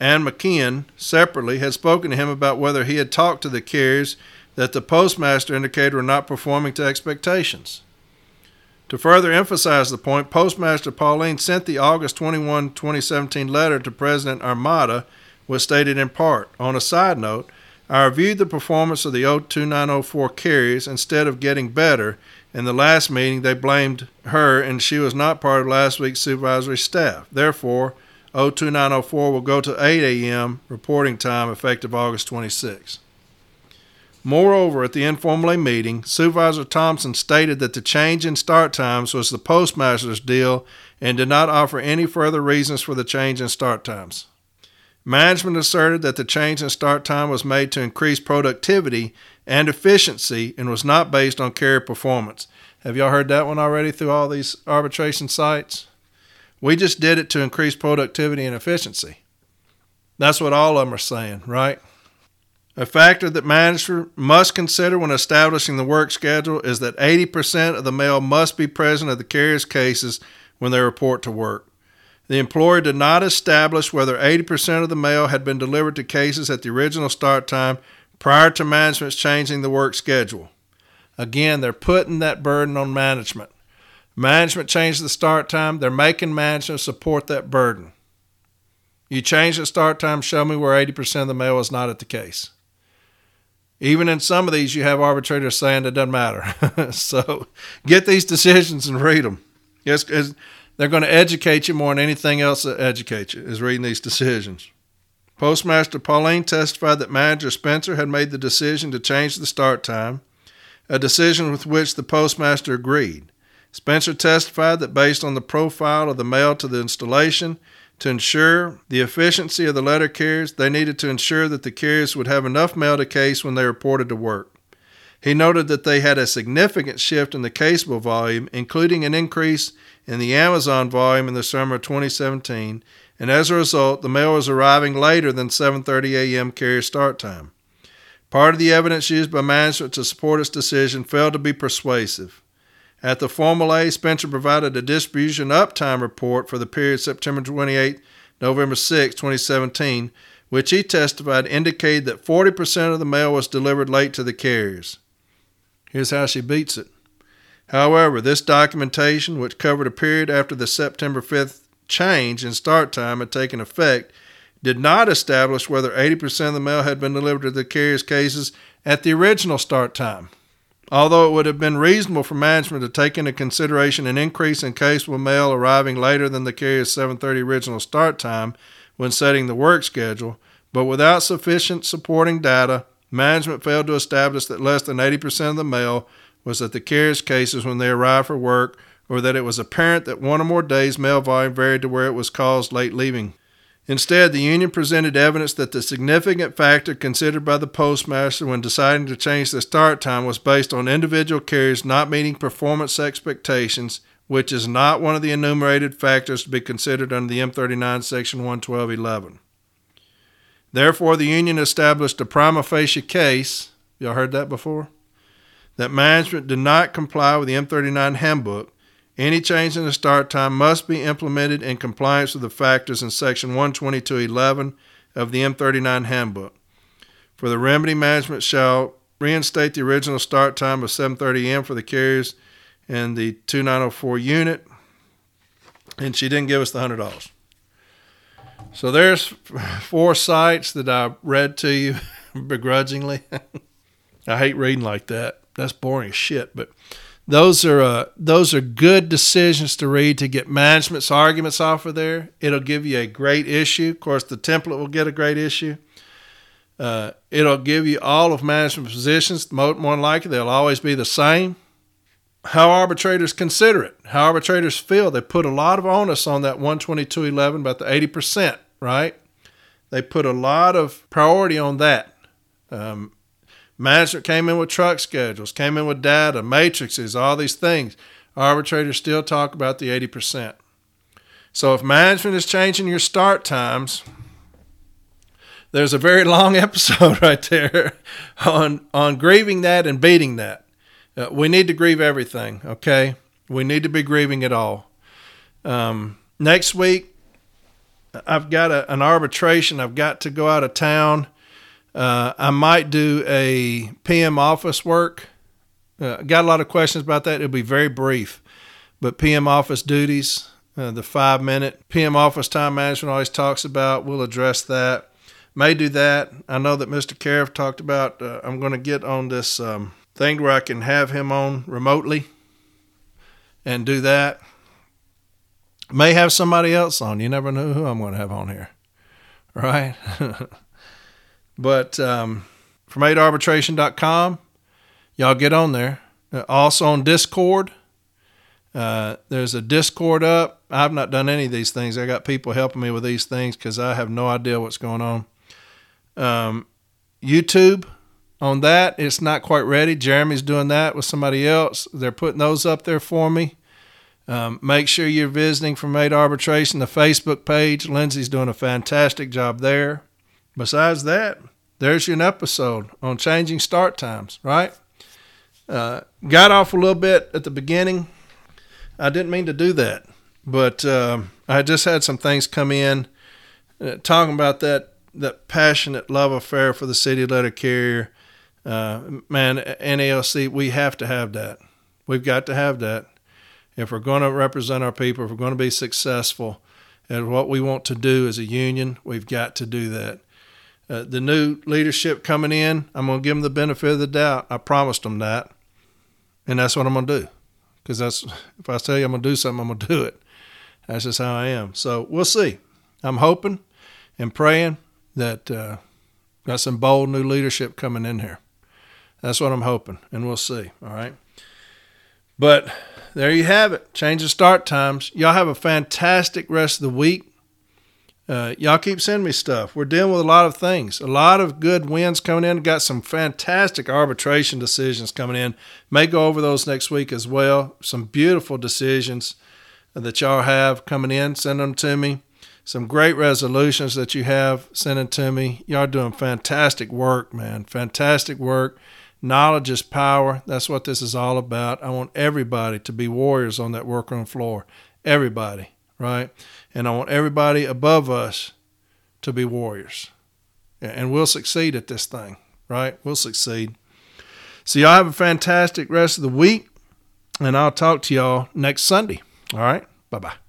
and McKeon separately had spoken to him about whether he had talked to the carriers that the postmaster indicated were not performing to expectations. To further emphasize the point, Postmaster Pauline sent the August 21, 2017 letter to President Armada, which stated in part On a side note, I reviewed the performance of the 02904 carriers instead of getting better. In the last meeting, they blamed her, and she was not part of last week's supervisory staff. Therefore, 02904 will go to 8 a.m. reporting time effective August 26. Moreover, at the informal meeting, Supervisor Thompson stated that the change in start times was the postmaster's deal and did not offer any further reasons for the change in start times. Management asserted that the change in start time was made to increase productivity and efficiency and was not based on carrier performance. Have y'all heard that one already through all these arbitration cites? We just did it to increase productivity and efficiency. That's what all of them are saying, right? A factor that management must consider when establishing the work schedule is that 80% of the mail must be present at the carrier's cases when they report to work. The employer did not establish whether 80% of the mail had been delivered to cases at the original start time prior to management's changing the work schedule. Again, they're putting that burden on management. Management changed the start time, they're making management support that burden. You change the start time, show me where 80% of the mail is not at the case. Even in some of these, you have arbitrators saying it doesn't matter. so get these decisions and read them. Yes, they're going to educate you more than anything else that educates you is reading these decisions. Postmaster Pauline testified that manager Spencer had made the decision to change the start time, a decision with which the postmaster agreed. Spencer testified that based on the profile of the mail to the installation, to ensure the efficiency of the letter carriers, they needed to ensure that the carriers would have enough mail to case when they reported to work. He noted that they had a significant shift in the caseable volume, including an increase in the Amazon volume in the summer of 2017, and as a result, the mail was arriving later than 7:30 a.m. carrier start time. Part of the evidence used by management to support its decision failed to be persuasive. At the Formal A, Spencer provided a distribution uptime report for the period September 28, November 6, 2017, which he testified indicated that 40% of the mail was delivered late to the carriers. Here's how she beats it. However, this documentation, which covered a period after the September 5th change in start time had taken effect, did not establish whether 80% of the mail had been delivered to the carrier's cases at the original start time. Although it would have been reasonable for management to take into consideration an increase in caseable mail arriving later than the carrier's 7:30 original start time when setting the work schedule, but without sufficient supporting data, management failed to establish that less than 80% of the mail was at the carrier's cases when they arrived for work, or that it was apparent that one or more days mail volume varied to where it was caused late leaving Instead, the union presented evidence that the significant factor considered by the postmaster when deciding to change the start time was based on individual carriers not meeting performance expectations, which is not one of the enumerated factors to be considered under the M39 Section 112.11. Therefore, the union established a prima facie case. Y'all heard that before? that management did not comply with the M39 handbook, any change in the start time must be implemented in compliance with the factors in section 122.11 of the M39 handbook. For the remedy, management shall reinstate the original start time of 7:30 a.m. for the carriers in the 2904 unit, and she didn't give us the hundred dollars. So there's four cites that I read to you begrudgingly. I hate reading like that. That's boring as shit. But those are uh, those are good decisions to read to get management's arguments off of there. It'll give you a great issue. Of course, the template will get a great issue. Uh, it'll give you all of management positions. More, than likely, they'll always be the same. How arbitrators consider it, how arbitrators feel. They put a lot of onus on that 122.11, about the 80%, right? They put a lot of priority on that. Um, management came in with truck schedules, came in with data, matrices, all these things. Arbitrators still talk about the 80%. So if management is changing your start times, there's a very long episode right there on on grieving that and beating that. Uh, we need to grieve everything, okay? We need to be grieving it all. Um, next week, I've got a, an arbitration. I've got to go out of town. Uh, I might do a PM office work. Uh, got a lot of questions about that. It'll be very brief, but PM office duties, uh, the five minute PM office time management always talks about. We'll address that may do that. I know that Mr. Cariff talked about. Uh, I'm going to get on this um, thing where I can have him on remotely and do that. May have somebody else on. You never know who I'm going to have on here, right? but um, from 8arbitration.com, y'all get on there. Uh, also on Discord. Uh, there's a Discord up. I've not done any of these things. I got people helping me with these things because I have no idea what's going on. Um, YouTube on that, it's not quite ready. Jeremy's doing that with somebody else. They're putting those up there for me. Um, make sure you're visiting from 8 Arbitration, the Facebook page. Lindsay's doing a fantastic job there. Besides that, there's an episode on changing start times, right? Uh, got off a little bit at the beginning. I didn't mean to do that, but uh, I just had some things come in uh, talking about that that passionate love affair for the city letter carrier. Uh, man, NALC, we have to have that. We've got to have that. If we're going to represent our people, if we're going to be successful at what we want to do as a union, we've got to do that. Uh, the new leadership coming in, I'm going to give them the benefit of the doubt. I promised them that. And that's what I'm going to do. Because that's if I tell you I'm going to do something, I'm going to do it. That's just how I am. So we'll see. I'm hoping and praying that uh, got some bold new leadership coming in here. That's what I'm hoping, and we'll see. All right. But there you have it. Change the start times. Y'all have a fantastic rest of the week. Uh, y'all keep sending me stuff. We're dealing with a lot of things, a lot of good wins coming in. Got some fantastic arbitration decisions coming in. May go over those next week as well. Some beautiful decisions that y'all have coming in. Send them to me some great resolutions that you have sending to me. Y'all doing fantastic work, man. Fantastic work. Knowledge is power. That's what this is all about. I want everybody to be warriors on that workroom floor. Everybody, right? And I want everybody above us to be warriors. And we'll succeed at this thing, right? We'll succeed. So, y'all have a fantastic rest of the week, and I'll talk to y'all next Sunday. All right? Bye bye.